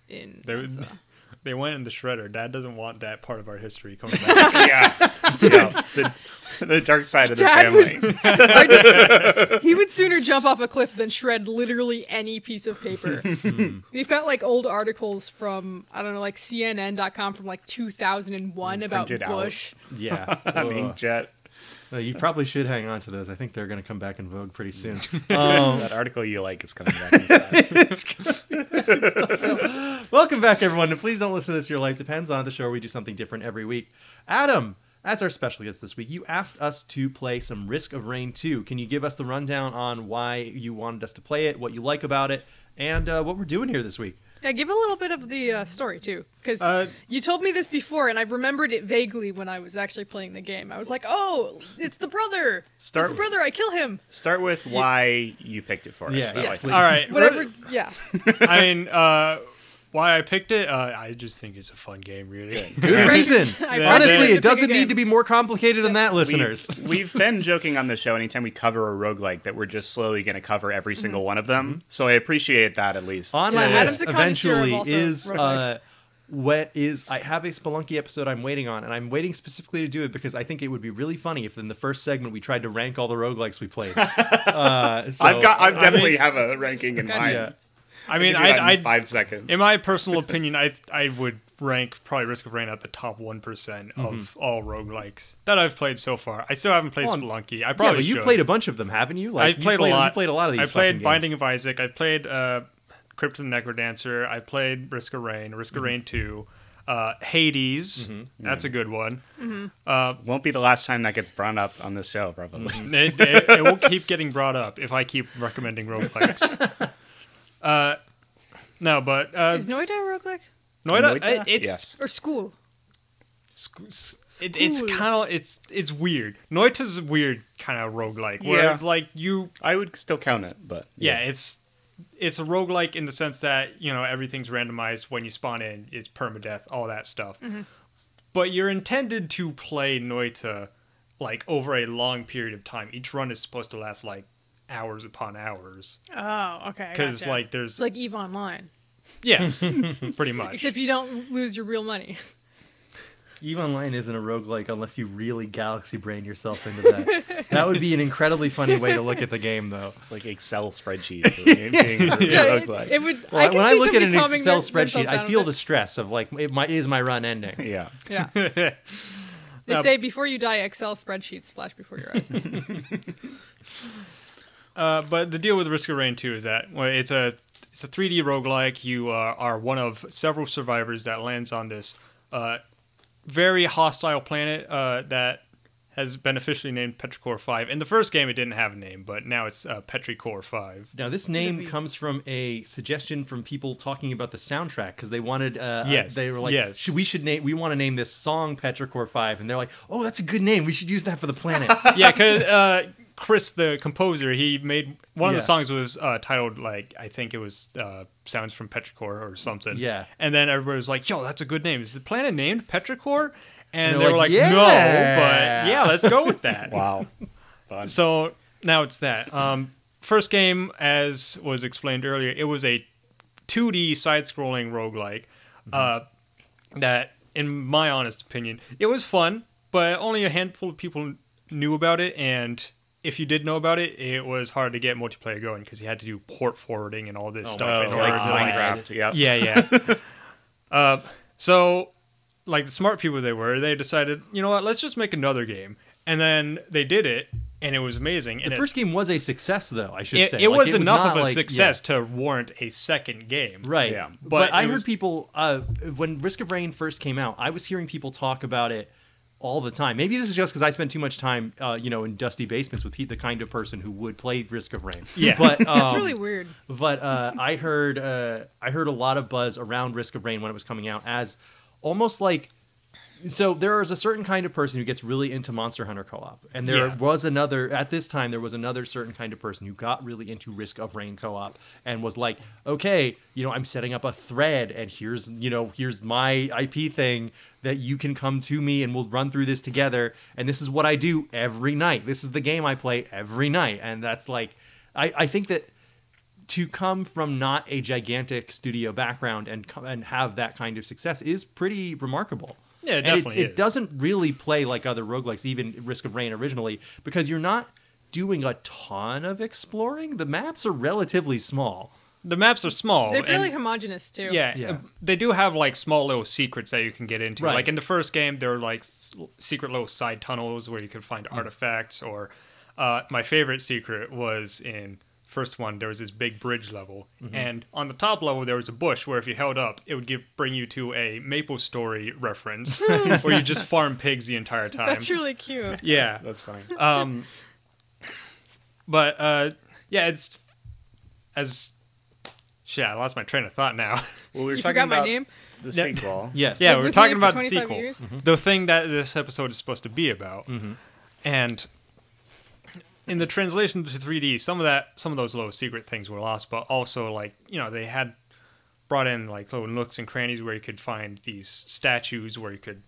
in They, Mensa. they went in the shredder. Dad doesn't want that part of our history coming back. yeah, yeah. The, the dark side of the Dad would- family. he would sooner jump off a cliff than shred literally any piece of paper. Hmm. We've got like old articles from I don't know, like CNN.com from like 2001 about Printed out. Bush. yeah, I mean, Jet. Uh, you probably should hang on to those. I think they're going to come back in vogue pretty soon. that article you like is coming back. Inside. Welcome back, everyone. And please don't listen to this. Your life depends on it, the show we do something different every week. Adam, as our special guest this week, you asked us to play some Risk of Rain 2. Can you give us the rundown on why you wanted us to play it, what you like about it, and uh, what we're doing here this week? Yeah, give a little bit of the uh, story too, because Uh, you told me this before, and I remembered it vaguely when I was actually playing the game. I was like, "Oh, it's the brother. Start- it's the brother. I kill him. Start with why you picked it for us. Yeah, yes, All right. Whatever. Yeah. I mean, uh, why I picked it, uh, I just think it's a fun game, really. Good reason. Yeah, Honestly, it doesn't need to be more complicated than that, We- listeners. We've been joking on the show anytime we cover a roguelike that we're just slowly going to cover every single one of them. So I appreciate that at least. On my Adam list eventually is uh, what is I have a Spelunky episode I'm waiting on, and I'm waiting specifically to do it because I think it would be really funny if in the first segment we tried to rank all the roguelikes we played. uh, so, I've got. I I definitely mean- have a ranking in Gotcha. mind. yeah. I I mean, can do that in I, I, five seconds. in my personal opinion, I I would rank probably Risk of Rain at the top one of all roguelikes that I've played so far. I still haven't played Well, Spelunky. I Yeah, probably but you should. played a bunch of them, haven't you? Like, I've you played, a lot. You played a lot of these. I played Binding games. of Isaac. I played uh, Crypt of the Necrodancer. I played Risk of Rain, Risk Mm-hmm. of Rain Two, uh, Hades. That's a good one. Won't be the last time that gets brought up on this show, probably. it, it, it will keep getting brought up if I keep recommending roguelikes. uh, no, but uh, Is Noita a roguelike Noita, Noita? uh, it's yes. or school? sc- s- it, it's School. kind of it's it's weird. Noita's a weird kind of roguelike where Yeah. it's like you I would still count it, but yeah, it's it's a roguelike in the sense that, you know, everything's randomized when you spawn in, it's permadeath, all that stuff. But you're intended to play Noita like over a long period of time. Each run is supposed to last like hours upon hours. Oh, okay. Because gotcha. like there's it's like Eve Online, yes, pretty much. except you don't lose your real money. Eve Online isn't a roguelike unless you really galaxy brain yourself into that. that would be an incredibly funny way to look at the game, though. it's like Excel spreadsheets. being Yeah, it, roguelike. it would. Well, I when I look at an Excel their- spreadsheet, I feel the stress of like, it, my, is my run ending? yeah. Yeah. They Uh, say before you die, Excel spreadsheets flash before your eyes. Uh, but the deal with Risk of Rain 2 is that well, it's a it's a 3D roguelike. You uh, are one of several survivors that lands on this uh, very hostile planet uh, that has been officially named Petrichor 5. In the first game, it didn't have a name, but now it's uh, Petrichor 5. Now, this name be- comes from a suggestion from people talking about the soundtrack because they wanted. Uh, Yes, They were like, yes. should, "We should name. We want to name this song Petrichor Five, and they're like, "Oh, that's a good name. We should use that for the planet." yeah, because uh, Chris, the composer, he made one of the songs was uh, titled like I think it was uh, "Sounds from Petrichor" or something. Yeah. and then everybody was like, "Yo, that's a good name. Is the planet named Petrichor?" And, And they were like, like, "No, but yeah, let's go with that." Wow. Fun. So now it's that. Um, first game, as was explained earlier, it was a 2D side-scrolling roguelike. Uh, that, in my honest opinion, it was fun, but only a handful of people knew about it, and if you did know about it, it was hard to get multiplayer going because you had to do port forwarding and all this Oh, stuff. Oh, in like order to, like, Minecraft. Yeah. yeah, yeah. uh, so, like the smart people they were, they decided, you know what, let's just make another game, and then they did it, and it was amazing. And the it- first game was a success, though. I should it, say it Like, was enough not of a like- success yeah. to warrant a second game. Right. Yeah. But, But I it heard people uh, when Risk of Rain first came out. I was hearing people talk about it all the time. Maybe this is just because I spend too much time, uh, you know, in dusty basements with Pete, the kind of person who would play Risk of Rain. Yeah. But That's um, really weird. But uh, I heard uh, I heard a lot of buzz around Risk of Rain when it was coming out as almost like. So there is a certain kind of person who gets really into Monster Hunter co-op, and there Yeah. was another at this time there was another certain kind of person who got really into Risk of Rain co-op and was like, okay, you know, I'm setting up a thread, and here's you know here's my IP thing that you can come to me and we'll run through this together, and this is what I do every night. This is the game I play every night, and that's like, I I think that to come from not a gigantic studio background and and have that kind of success is pretty remarkable. Yeah, it And definitely it, doesn't really play like other roguelikes, even Risk of Rain originally, because you're not doing a ton of exploring. The maps are relatively small. The maps are small. They're fairly and- homogenous too. Yeah, Yeah. uh, they do have like small little secrets that you can get into. Right. Like in the first game, there are like s- secret little side tunnels where you can find Mm. artifacts. Or uh, my favorite secret was in first one. There was this big bridge level, Mm-hmm. and on the top level there was a bush where if you held up, it would give bring you to a Maple Story reference where you just farm pigs the entire time. That's really cute. yeah. That's funny. Um, but uh, yeah, it's as shit. I lost my train of thought now. Well, we were you talking forgot my about name. the Yeah. sequel. Yes. Yeah, we were with talking me for about the 25 sequel. years? Mm-hmm. The thing that this episode is supposed to be about. Mm-hmm. And in the translation to 3D, some of that some of those little secret things were lost, but also like, you know, they had brought in like little nooks and crannies where you could find these statues where you could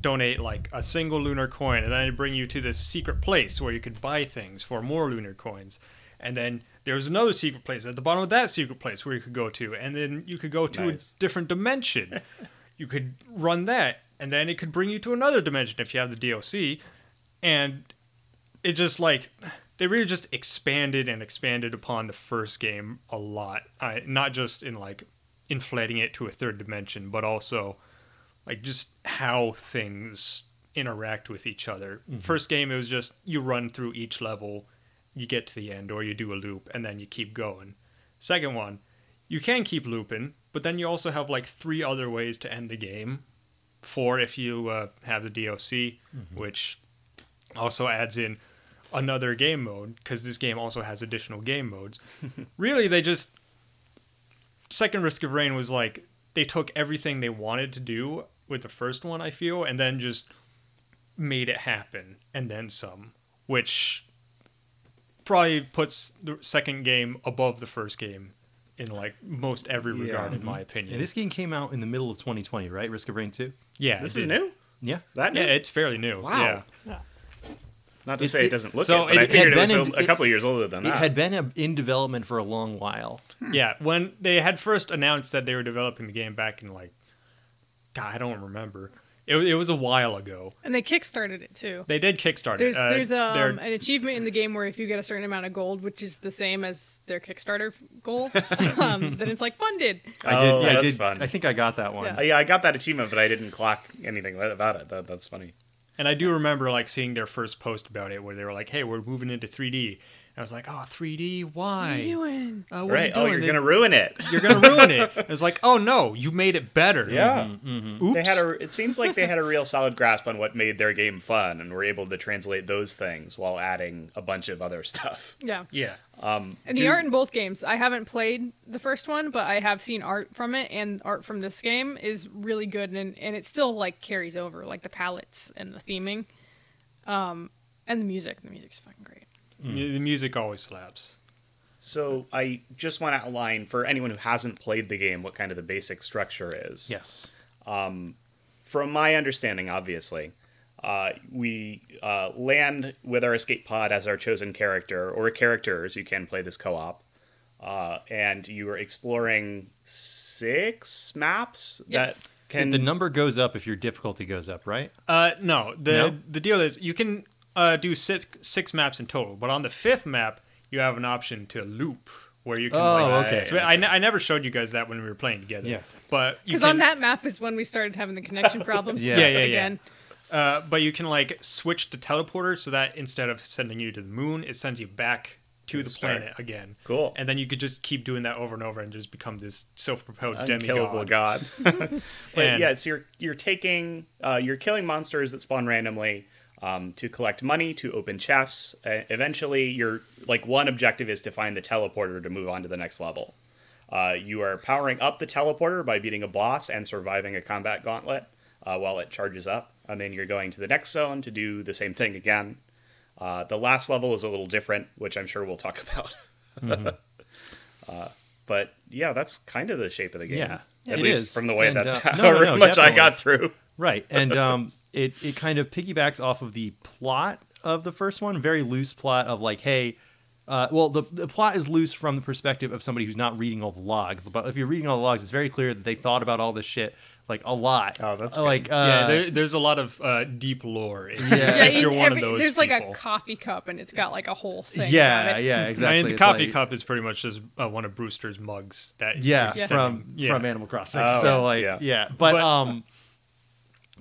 donate like a single lunar coin and then it'd bring you to this secret place where you could buy things for more lunar coins. And then there was another secret place at the bottom of that secret place where you could go to, and then you could go to Nice. a different dimension. you could run that, and then it could bring you to another dimension if you have the DLC. And it just like they really just expanded and expanded upon the first game a lot. I, not just in like inflating it to a third dimension, but also like just how things interact with each other. Mm-hmm. First game, it was just you run through each level, you get to the end, or you do a loop, and then you keep going. Second one, you can keep looping, but then you also have like three other ways to end the game. Four if you uh, have the DLC, which also adds in another game mode because this game also has additional game modes. really, they just second Risk of Rain was like they took everything they wanted to do with the first one, I feel, and then just made it happen and then some, which probably puts the second game above the first game in like most every regard, in my opinion. Yeah, this game came out in the middle of 2020, right? Risk of Rain 2. yeah, This is new. Yeah. That new? Yeah, it's fairly new. Wow. Yeah. Not to It- say it, it- doesn't look so it, but it- I figured had it, was been a, in- a couple years older than that. It had been uh, in development for a long while. Yeah, when they had first announced that they were developing the game back in like, God, I don't remember. It, it was a while ago. And they kickstarted it too. They did Kickstarter. There's uh, there's their- um, an achievement in the game where if you get a certain amount of gold, which is the same as their Kickstarter goal, um, then it's like funded. I did. Oh, I that's did. fun. I think I got that one. Yeah. Yeah, I got that achievement, but I didn't clock anything about it. That, that's funny. And I do remember like seeing their first post about it where they were like, "Hey, we're moving into 3D." And I was like, "Oh, 3D? Why? What are you doing? Uh, what right? Are you Oh, doing? you're gonna ruin it. you're gonna ruin it." It's like, "Oh no, you made it better." Yeah. Oops. They had a. It seems like they had a real solid grasp on what made their game fun, and were able to translate those things while adding a bunch of other stuff. Yeah. yeah. Um, And do- the art in both games, I haven't played the first one, but I have seen art from it, and art from this game is really good, and and it still like carries over, like the palettes and the theming, um, and the music. The music's fucking great. M- The music always slaps. So I just want to outline for anyone who hasn't played the game what kind of the basic structure is. Yes. From my understanding, obviously, uh, we uh, land with our escape pod as our chosen character or characters. You can play this co-op, uh, and you are exploring six maps Yes. that can. the number goes up if your difficulty goes up, right? Uh, no. The No? the deal is you can uh, do six six maps in total, but on the fifth map you have an option to loop where you can. Oh, like, okay. So I, ne- never showed you guys that when we were playing together. Yeah. But Because can, on that map is when we started having the connection problems. Yeah. Yeah, yeah, yeah. Again. Uh, but you can like switch the teleporter so that instead of sending you to the moon, it sends you back to the start. planet again. Cool. And then you could just keep doing that over and over and just become this self-propelled unkillable demigod. god. but And- yeah, so you're you're taking uh, you're killing monsters that spawn randomly um, to collect money to open chests. Uh, eventually, your like one objective is to find the teleporter to move on to the next level. Uh, you are powering up the teleporter by beating a boss and surviving a combat gauntlet uh, while it charges up, and then you're going to the next zone to do the same thing again. Uh, the last level is a little different, which I'm sure we'll talk about. uh, but yeah, that's kind of the shape of the game. Yeah, At least is. from the way And, that uh, no, no, much I got through. Right, and um, it it kind of piggybacks off of the plot of the first one, very loose plot of like, hey, uh, well, the the plot is loose from the perspective of somebody who's not reading all the logs. But if you're reading all the logs, it's very clear that they thought about all this shit like a lot. Oh, that's Uh, like, uh, yeah, there, there's a lot of uh, deep lore. If, Yeah. if you- you're one every- of those There's like a coffee cup, and it's got like a whole thing. yeah, about it. yeah, exactly. I mean, the It's coffee like- cup is pretty much just uh, one of Brewster's mugs. That yeah, you're from yeah. from Animal Crossing. Oh, so like yeah. yeah, but, But- um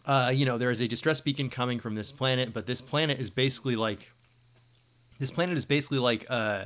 uh you know, there is a distress beacon coming from this planet, but this planet is basically like this planet is basically like uh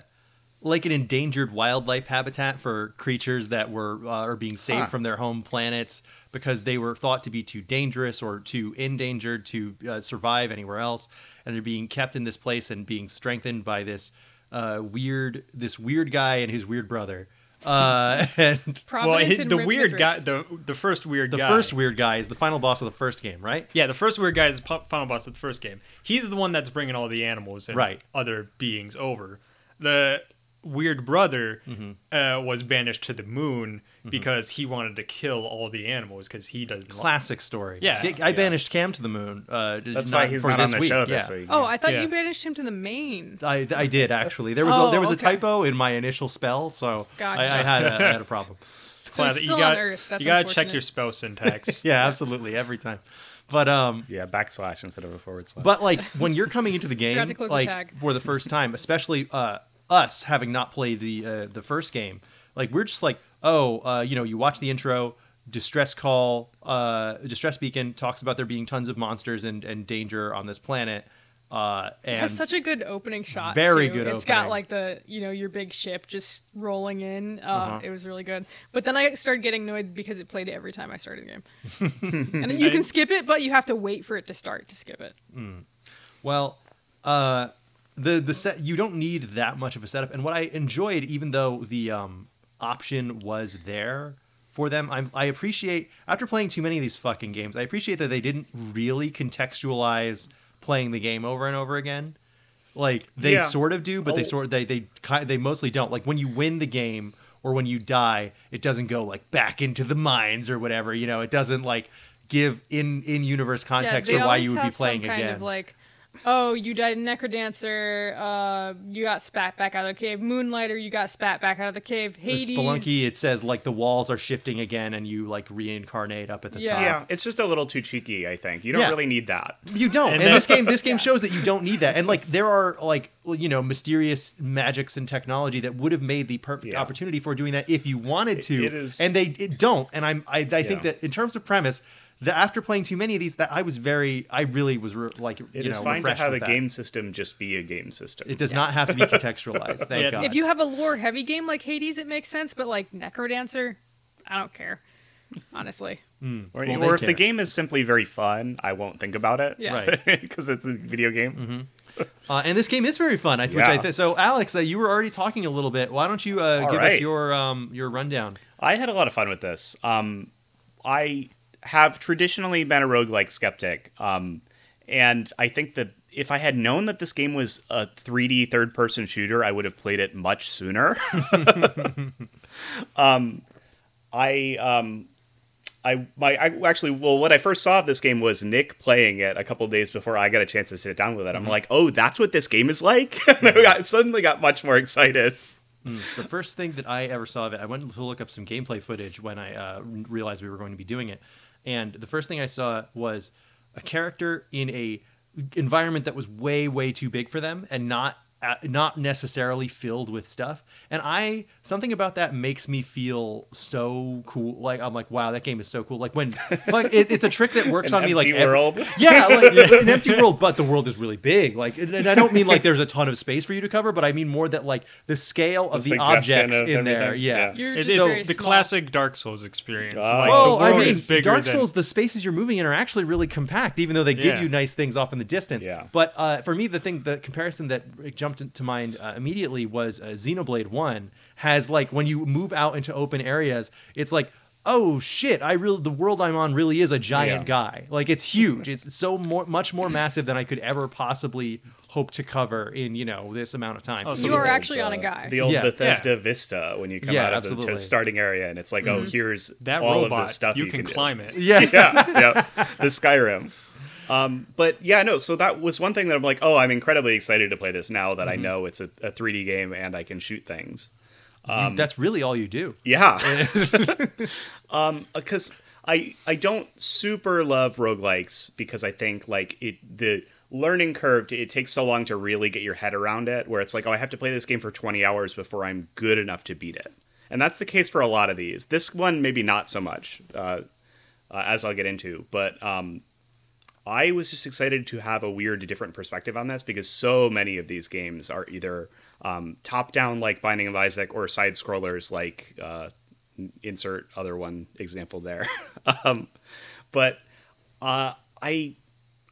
like an endangered wildlife habitat for creatures that were uh, are being saved Huh. from their home planets because they were thought to be too dangerous or too endangered to uh, survive anywhere else and they're being kept in this place and being strengthened by this uh, weird this weird guy and his weird brother Uh, and Well, Providence he- and the Rim weird guy, the the first weird the guy. first weird guy is the final boss of the first game, right? Yeah, the first weird guy is the final boss of the first game. He's the one that's bringing all the animals and Right. other beings over. The weird brother Mm-hmm. uh, was banished to the moon because he wanted to kill all the animals because he doesn't. like- Classic story. Yeah. I Yeah. banished Cam to the moon. Uh, That's not why he's for not this on the week. show this yeah. week. Oh, I thought Yeah. you banished him to the main. I, I did actually. There was Oh, a, there was a typo in my initial spell, so Gotcha. I, I had a, I had a problem. It's So classic. still you got, you got to check your spell syntax. Yeah, absolutely every time. But um, Yeah, backslash instead of a forward slash. But like when you're coming into the game, Forgot to close the like for the first time, especially uh, us having not played the uh, the first game, like we're just like, oh, uh, you know, you watch the intro, distress call, uh, distress beacon talks about there being tons of monsters and, and danger on this planet, uh, It has such a good opening shot. Very too. good It's opening. got like the you know your big ship just rolling in. Uh, Uh-huh. It was really good. But then I started getting annoyed because it played every time I started a game. and you can skip it, but you have to wait for it to start to skip it. Well, uh, the the set you don't need that much of a setup, and what I enjoyed, even though the um, option was there for them, I'm, I appreciate after playing too many of these fucking games, I appreciate that they didn't really contextualize playing the game over and over again. Like they Yeah. sort of do, but they Oh. sort they they ki- they mostly don't. Like when you win the game or when you die, it doesn't go like back into the mines or whatever. You know, it doesn't like give in in universe context they for why you would be have some playing kind again. Of like, oh, you died in Necrodancer. Uh, you got spat back out of the cave. Moonlighter, you got spat back out of the cave. Hades. The Hades. Spelunky, it says like the walls are shifting again, and you like reincarnate up at the Yeah. top. yeah, it's just a little too cheeky. I think you don't Yeah. really need that. You don't, And and, then- this game, this game shows that you don't need that. And like there are like you know mysterious magics and technology that would have made the perfect Yeah. opportunity for doing that if you wanted to. it is- and they it don't. And I'm I, I think that in terms of premise, that after playing too many of these, that I was very I really was re- like It you is know fine to refreshed have a that. game system just be a game system. It does not have to be contextualized. Thank Yeah, God. If you have a lore heavy game like Hades, it makes sense. But like Necrodancer, I don't care. Honestly. or, Well, or they if the game is simply very fun, I won't think about it. Yeah. Right. because it's a video game. Uh, and this game is very fun. I, which I Yeah. th- so Alex, uh, you were already talking a little bit. Why don't you uh, All give us your um, your rundown? I had a lot of fun with this. Um, I have traditionally been a roguelike skeptic. Um, and I think that if I had known that this game was a 3D third person shooter, I would have played it much sooner. um, I um, I my I actually well when I first saw this game was Nick playing it a couple days before I got a chance to sit down with it. I'm like, "Oh, that's what this game is like." and I got, suddenly got much more excited. The first thing that I ever saw of it, I went to look up some gameplay footage when I uh, realized we were going to be doing it, and the first thing I saw was a character in a environment that was way way too big for them and not uh, not necessarily filled with stuff. And I something about that makes me feel so cool. Like I'm like, wow, that game is so cool. Like when like it, it's a trick that works An on me like empty every- world. yeah, like an empty world, but the world is really big. Like, and and I don't mean like there's a ton of space for you to cover, but I mean more that like the scale of The the, objects of in there. Yeah. Yeah. You're It just is the classic Dark Souls experience. Ah. like, Well, I mean, is Dark than- Souls, the spaces you're moving in are actually really compact, even though they give Yeah. you nice things off in the distance. Yeah. But uh, for me, the thing, the comparison that jumped into mind uh, immediately was uh, Xenoblade One has like when you move out into open areas, it's like. Oh shit! I really the world I'm on really is a giant Yeah. guy. Like it's huge. It's so more, much more massive than I could ever possibly hope to cover in you know this amount of time. Oh, so you are old, actually on a uh, guy. The old Yeah. Bethesda Vista when you come Yeah, out of the absolutely. to starting area and it's like, oh, here's that all robot. of the stuff you, you, can, do. climb it. yeah, yeah, yeah, the Skyrim. Um, but yeah, no. So that was one thing that I'm like, oh, I'm incredibly excited to play this now that I know it's a, a 3D game and I can shoot things. That's really all you do. Yeah. um, because I I don't super love roguelikes because I think like it the learning curve it takes so long to really get your head around it where it's like oh I have to play this game for 20 hours before I'm good enough to beat it. And that's the case for a lot of these. This one maybe not so much. Uh, uh, as I'll get into, but um I was just excited to have a weird, different perspective on this because so many of these games are either um, top down, like Binding of Isaac, or side scrollers, like uh, insert other one example there. um, but uh, I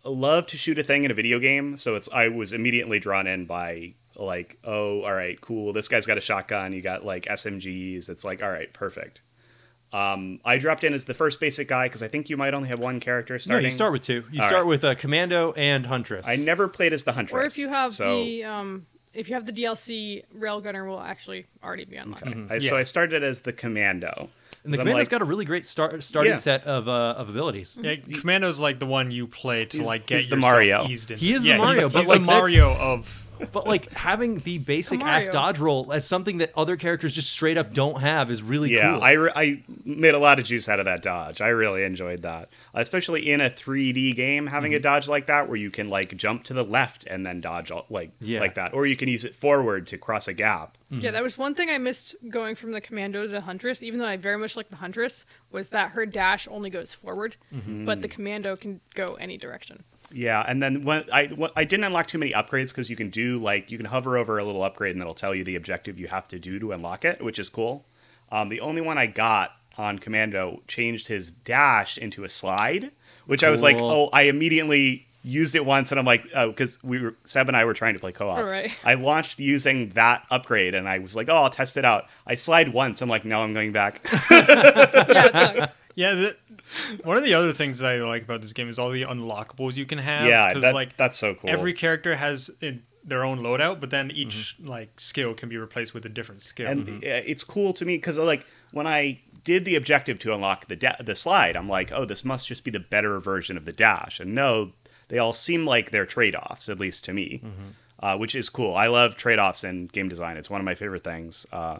love to shoot a thing in a video game, so it's I was immediately drawn in by like, oh, all right, cool. This guy's got a shotgun. You got like SMGs. It's like, all right, perfect. Um, I dropped in as the first basic guy because I think you might only have one character No, starting. you start with two. You All start right. with uh, Commando and Huntress. I never played as the huntress. Or if you have so, the um, if you have the DLC, Railgunner will actually already be unlocked. I, so I started as the commando. and the I'm Commando's like- got a really great start starting Yeah. set of uh, of abilities. Yeah, Commando's like the one you play to He's- like get he's the yourself Mario. eased in. He is the Mario, he's, but, he's like, the Mario of But like having the basic ass dodge roll as something that other characters just straight up don't have is really Yeah, cool. I, re- I made a lot of juice out of that dodge. I really enjoyed that, especially in a 3D game. Having Mm-hmm. a dodge like that, where you can like jump to the left and then dodge all, like Yeah. like that, or you can use it forward to cross a gap. Yeah, that was one thing I missed going from the Commando to the Huntress, even though I very much like the Huntress, was that her dash only goes forward, but the Commando can go any direction. Yeah, and then when I when, I didn't unlock too many upgrades because you can do like you can hover over a little upgrade and it'll tell you the objective you have to do to unlock it, which is cool. Um, the only one I got on Commando changed his dash into a slide, which I was like, oh, I immediately used it once, and I'm like, oh, because we were Seb and I were trying to play co-op. All right. I launched using that upgrade, and I was like, oh, I'll test it out. I slide once, I'm like, no, I'm going back. Yeah, yeah. The, one of the other things that I like about this game is all the unlockables you can have. yeah, that, like that's so cool. every character has their own loadout, but then each like skill can be replaced with a different skill. and uh, it's cool to me because like when I did the objective to unlock the da- the slide, I'm like, oh, this must just be the better version of the dash. And no, they all seem like they're trade offs, at least to me, uh, which is cool. I love trade offs in game design. It's one of my favorite things. Uh,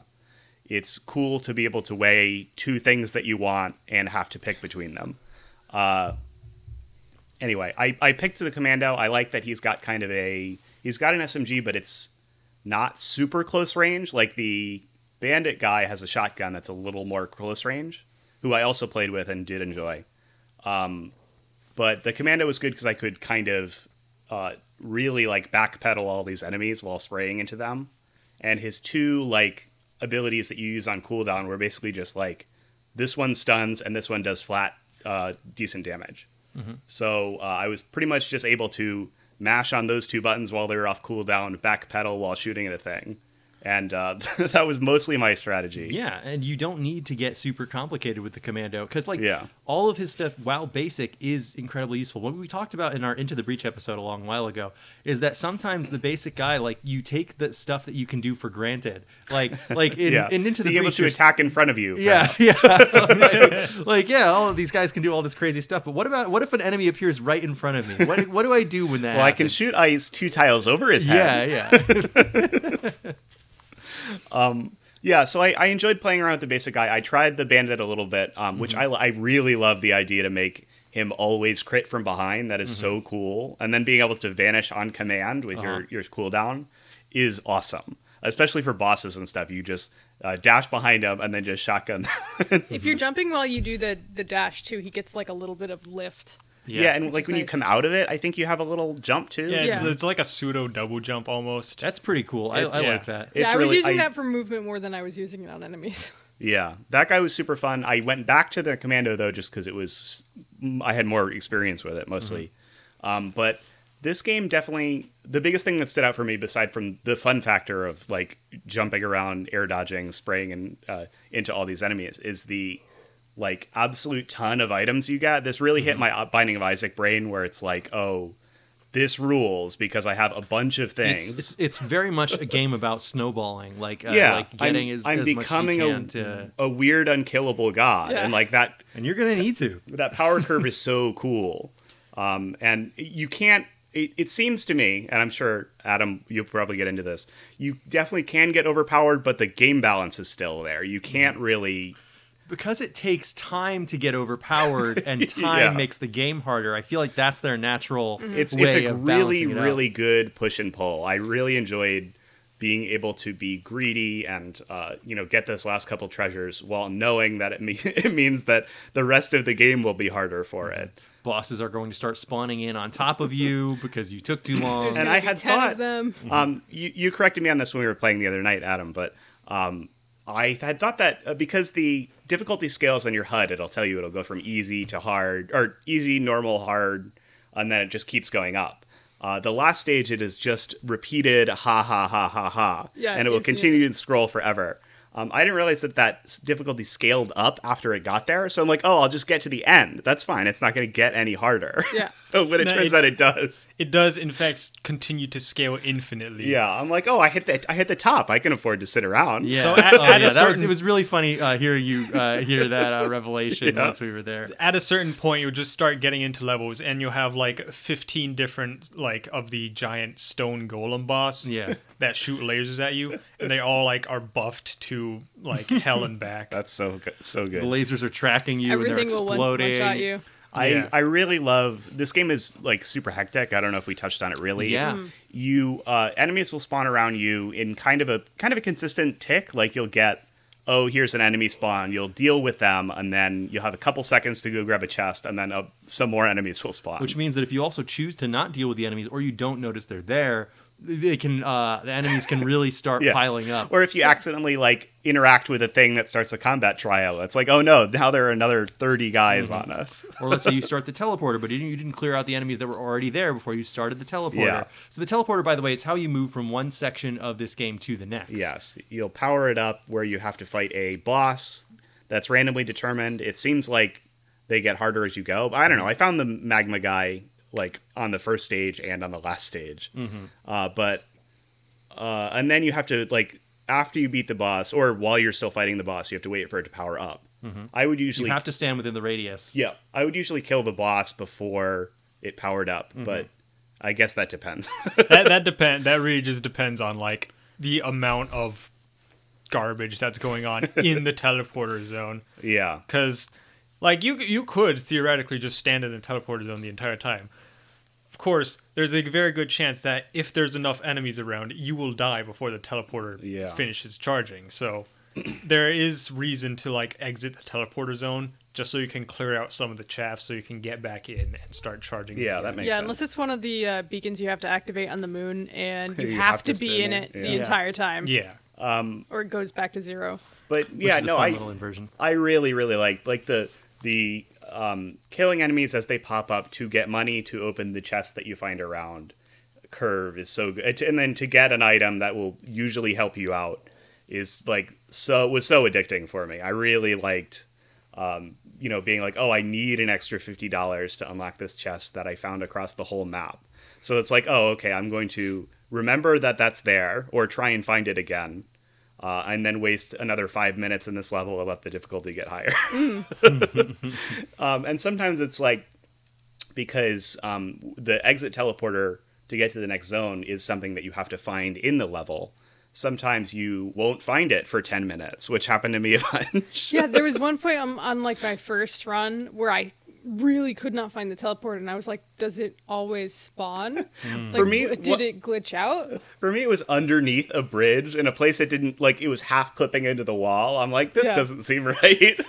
it's cool to be able to weigh two things that you want and have to pick between them. Uh, anyway, I, I picked the commando. I like that he's got kind of a he's got an SMG, but it's not super close range. Like the bandit guy has a shotgun that's a little more close range, who I also played with and did enjoy. Um, but the commando was good because I could kind of uh, really like backpedal all these enemies while spraying into them. And his two like abilities that you use on cooldown were basically just like this one stuns and this one does flat uh, decent damage. So uh, I was pretty much just able to mash on those two buttons while they were off cooldown, backpedal while shooting at a thing, and uh, that was mostly my strategy. Yeah, and you don't need to get super complicated with the commando because, like, Yeah. all of his stuff, while basic, is incredibly useful. What we talked about in our Into the Breach episode a long while ago is that sometimes the basic guy, like, you take the stuff that you can do for granted, like, like in, yeah. in Into the Being able to attack in front of you. Yeah, yeah. like, like, yeah, all of these guys can do all this crazy stuff, but what about what if an enemy appears right in front of me? What what do I do when that? Well, I can shoot ice two tiles over his head. yeah. Yeah, so I, I enjoyed playing around with the basic guy. I tried the bandit a little bit, um, which I, I really love the idea to make him always crit from behind. That is so cool. And then being able to vanish on command with your, your cooldown is awesome, especially for bosses and stuff. You just uh, dash behind him and then just shotgun. if you're jumping while you do the the dash too, he gets like a little bit of lift. Yeah, and like is when you come out of it, I think you have a little jump too. yeah, it's, Yeah. it's like a pseudo double jump almost. That's pretty cool. I, I It's- like yeah. that. It's yeah, I was really- using I- that for movement more than I was using it on enemies. Yeah, that guy was super fun. I went back to the commando though, just because it was I had more experience with it mostly. Um, but this game definitely the biggest thing that stood out for me, beside from the fun factor of like jumping around, air dodging, spraying, and uh, into all these enemies, is the like absolute ton of items you got. This really hit my Binding of Isaac brain, where it's like, oh, this rules because I have a bunch of things. It's, it's, it's very much a game about snowballing, like uh, yeah, like getting I'm, as, I'm as becoming much as you a, to, a weird, unkillable god, Yeah. and like that and you're gonna need to. that power curve is so cool um, and you can't it, it seems to me and i'm sure adam you'll probably get into this you definitely can get overpowered but the game balance is still there you can't really because it takes time to get overpowered and time Yeah. makes the game harder. I feel like that's their natural it's way it's a of really balancing it out. really good push and pull i really enjoyed being able to be greedy and uh, you know get this last couple treasures while knowing that it, me- it means that the rest of the game will be harder for it bosses are going to start spawning in on top of you because you took too long. And I had 10 thought- of them. Um, you, you corrected me on this when we were playing the other night, Adam, but um, I had thought that uh, because the difficulty scales on your HUD, it'll tell you it'll go from easy to hard, or easy, normal, hard, and then it just keeps going up. Uh, the last stage, it is just repeated ha ha ha ha ha, Yeah, and it will continue to scroll forever. Um, I didn't realize that that difficulty scaled up after it got there, so I'm like, oh, I'll just get to the end. That's fine. It's not going to get any harder. Yeah. but it No, turns it- out it does. It does, in fact, continue to scale infinitely. Yeah, I'm like, oh, I hit the I hit the top. I can afford to sit around. Yeah. So at- oh, at a yeah, that was, certain- it was really funny uh, hearing you uh, hear that uh, revelation Yeah. once we were there. At a certain point, you'll just start getting into levels, and you'll have like 15 different, like, of the giant stone golem boss Yeah. that shoot lasers at you, and they all, like, are buffed to, like, hell and back. That's so good. So good. The lasers are tracking you Everything and they're will one, exploding. one shot you. I, Yeah. I really love this game is like super hectic. I don't know if we touched on it really. Yeah. Mm-hmm. Mhm. You uh, enemies will spawn around you in kind of a kind of a consistent tick. Like you'll get oh here's an enemy spawn. You'll deal with them and then you'll have a couple seconds to go grab a chest and then uh, some more enemies will spawn. Which means that if you also choose to not deal with the enemies or you don't notice they're there, they can uh, the enemies can really start Yes. piling up. Or if you accidentally like interact with a thing that starts a combat trial, it's like oh no now there are another thirty guys Mm-hmm. on us. or let's say you start the teleporter, but you didn't, you didn't clear out the enemies that were already there before you started the teleporter. Yeah. So the teleporter, by the way, is how you move from one section of this game to the next. Yes, you'll power it up where you have to fight a boss that's randomly determined. It seems like they get harder as you go. But I don't know. I found the magma guy like on the first stage and on the last stage. Uh, but uh, and then you have to like after you beat the boss or while you're still fighting the boss, you have to wait for it to power up. I would You usually have to stand within the radius. yeah, I would usually kill the boss before it powered up, but I guess that depends. that that depend that really just depends on like the amount of garbage that's going on in the teleporter zone yeah. because like you you could theoretically just stand in the teleporter zone the entire time of course there's a very good chance that if there's enough enemies around you will die before the teleporter Yeah. finishes charging so there is reason to like exit the teleporter zone just so you can clear out some of the chaff so you can get back in and start charging Yeah, that makes sense. yeah, sense. unless it's one of the uh, beacons you have to activate on the moon, and you, You have, have to, to be in in it it, the yeah. entire time, yeah or it goes back to zero. But Which yeah, is a no, fun I little inversion. I really, really like like the the um, killing enemies as they pop up to get money to open the chest that you find around. Curve is so good, and then to get an item that will usually help you out is like so was so addicting for me. I really liked, um, you know, being like, oh, I need an extra fifty dollars to unlock this chest that I found across the whole map. So it's like, oh, okay, I'm going to remember that that's there, or try and find it again, uh, and then waste another five minutes in this level and let the difficulty get higher. um, and sometimes it's like because um, the exit teleporter to get to the next zone is something that you have to find in the level. Sometimes you won't find it for 10 minutes, which happened to me a bunch. yeah, there was one point on, on like my first run where I really could not find the teleport and I was like, "Does it always spawn?" Like, For me, w- did what- it glitch out? For me, it was underneath a bridge in a place that didn't, like, it was half clipping into the wall. I'm like, this Yeah. doesn't seem right.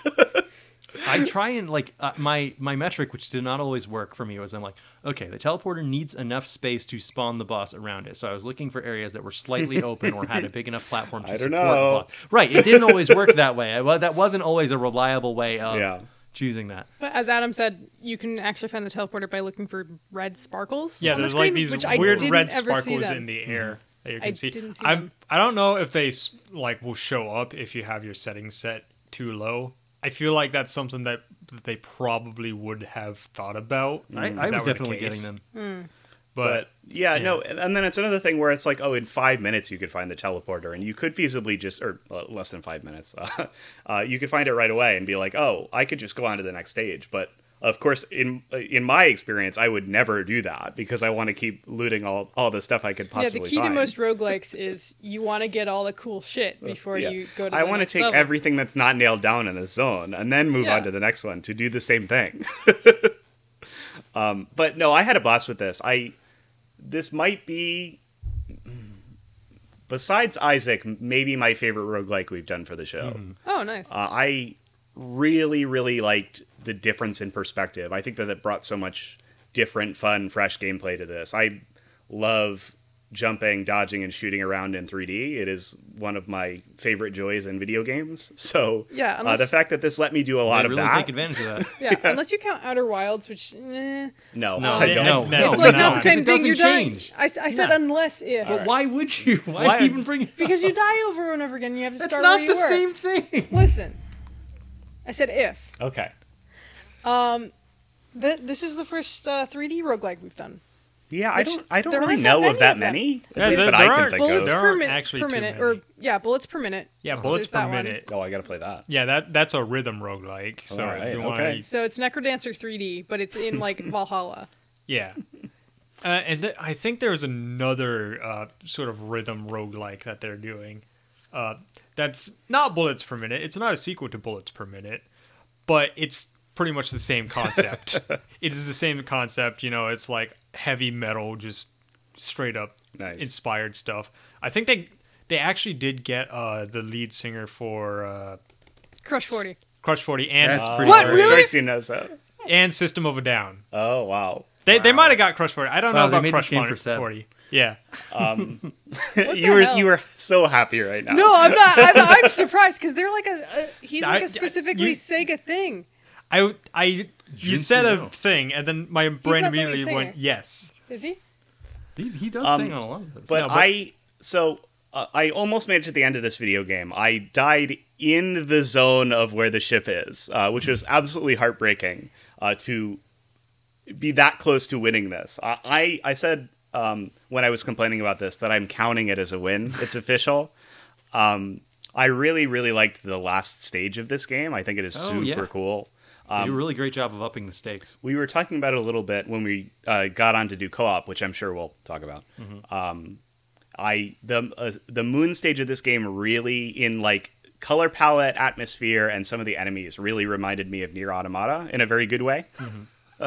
I try and like uh, my my metric, which did not always work for me, was I'm like, okay, the teleporter needs enough space to spawn the boss around it. So I was looking for areas that were slightly open or had a big enough platform to I don't support know. the boss. Right, it didn't always work that way. I- well, that wasn't always a reliable way of Yeah. Choosing that. But as Adam said, you can actually find the teleporter by looking for red sparkles. Yeah, on the there's like these which weird red sparkles in the air mm-hmm. that you can I see. didn't see I them. I don't know if they like will show up if you have your settings set too low. I feel like that's something that, that they probably would have thought about. I, I was definitely getting them. Hmm. But yeah, yeah. no, and and then it's another thing where it's like, oh, in five minutes you could find the teleporter, and you could feasibly just, or uh, less than five minutes, uh, uh, you could find it right away and be like, oh, I could just go on to the next stage. But of course, in in my experience, I would never do that because I want to keep looting all all the stuff I could possibly. Yeah, the key find. to most roguelikes is you want to get all the cool shit before Yeah. you go to. I the want to take level. everything that's not nailed down in a zone and then move Yeah. on to the next one to do the same thing. um, but no, I had a blast with this. I this might be besides Isaac, maybe my favorite roguelike we've done for the show. Oh, nice. Uh, I really, really liked the difference in perspective. I think that it brought so much different, fun, fresh gameplay to this. I love jumping, dodging, and shooting around in 3D. It is one of my favorite joys in video games. So Yeah, uh, the fact that this let me do a lot They of really that. take advantage of that. Yeah, unless you count Outer Wilds, which eh, no, No, I don't. no, It's no, it's like no, not the same thing. You're dying. I, I said No. unless if But why would you? Why, Why- even bring it because you die over and over again. You have to That's start not where the you were. same thing. Listen, I said if. Okay. Um, th- this is the first uh, 3D roguelike we've done. Yeah, I don't. I don't really aren't that know of that many. At Yeah, least there- that there I can aren't- think Bullets of. There per aren't minute, actually per minute, or yeah, bullets per minute. Yeah, bullets per that one. minute. Oh, I gotta play that. Yeah, that that's a rhythm roguelike. So Alright, if you want okay. So it's Necrodancer 3D, but it's in like Valhalla. Yeah. Uh, and th- I think there's another uh, sort of rhythm roguelike that they're doing. Uh, that's not bullets per minute. It's not a sequel to bullets per minute, but it's pretty much the same concept. it is the same concept. You know, it's like heavy metal, just straight up Nice. inspired stuff. I think they they actually did get uh, the lead singer for uh, Crush 40. Crush Forty and That's Uh, What, really? Christy knows that. and System of a Down. Oh wow. They they might have got Crush Forty. I don't Wow, know about Crush 40. for Seb. 40. Yeah. you were hell? you were so happy right now. No, I'm not. I'm, I'm surprised because they're like a. a he's I- like I- a specifically you- Sega thing. I I you Jin said a Suno. thing, and then my brain not the lead immediately went singer. yes. Is he? He, he does Um, sing on a lot of those. But, No, but- I so uh, I almost made it to the end of this video game. I died in the zone of where the ship is, uh, which was absolutely heartbreaking uh, to be that close to winning this. I I, I said um, when I was complaining about this that I'm counting it as a win. It's official. Um, I really really liked the last stage of this game. I think it is Oh, super yeah. cool. You do a really great job of upping the stakes. we were talking about it a little bit when we uh, got on to do co-op, which I'm sure we'll talk about. Mm-hmm. Um, I the uh, the moon stage of this game really in like color palette, atmosphere, and some of the enemies really reminded me of NieR: Automata in a very good way. Mm-hmm.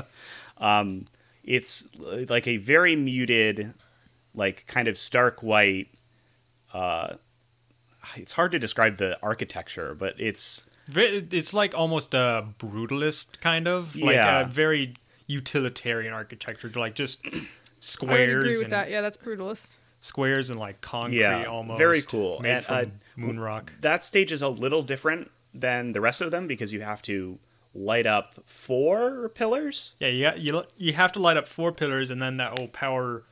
um, it's uh, like a very muted, like kind of stark white. Uh, it's hard to describe the architecture, but it's It's like almost a brutalist kind of like Yeah. a very utilitarian architecture, like just squares. I squares agree with and that. Yeah, that's brutalist. squares and like concrete Yeah, almost. very cool. Made And, from uh, moon rock. that stage is a little different than the rest of them because you have to light up four pillars. Yeah, you, you you have to light up four pillars, and then that will power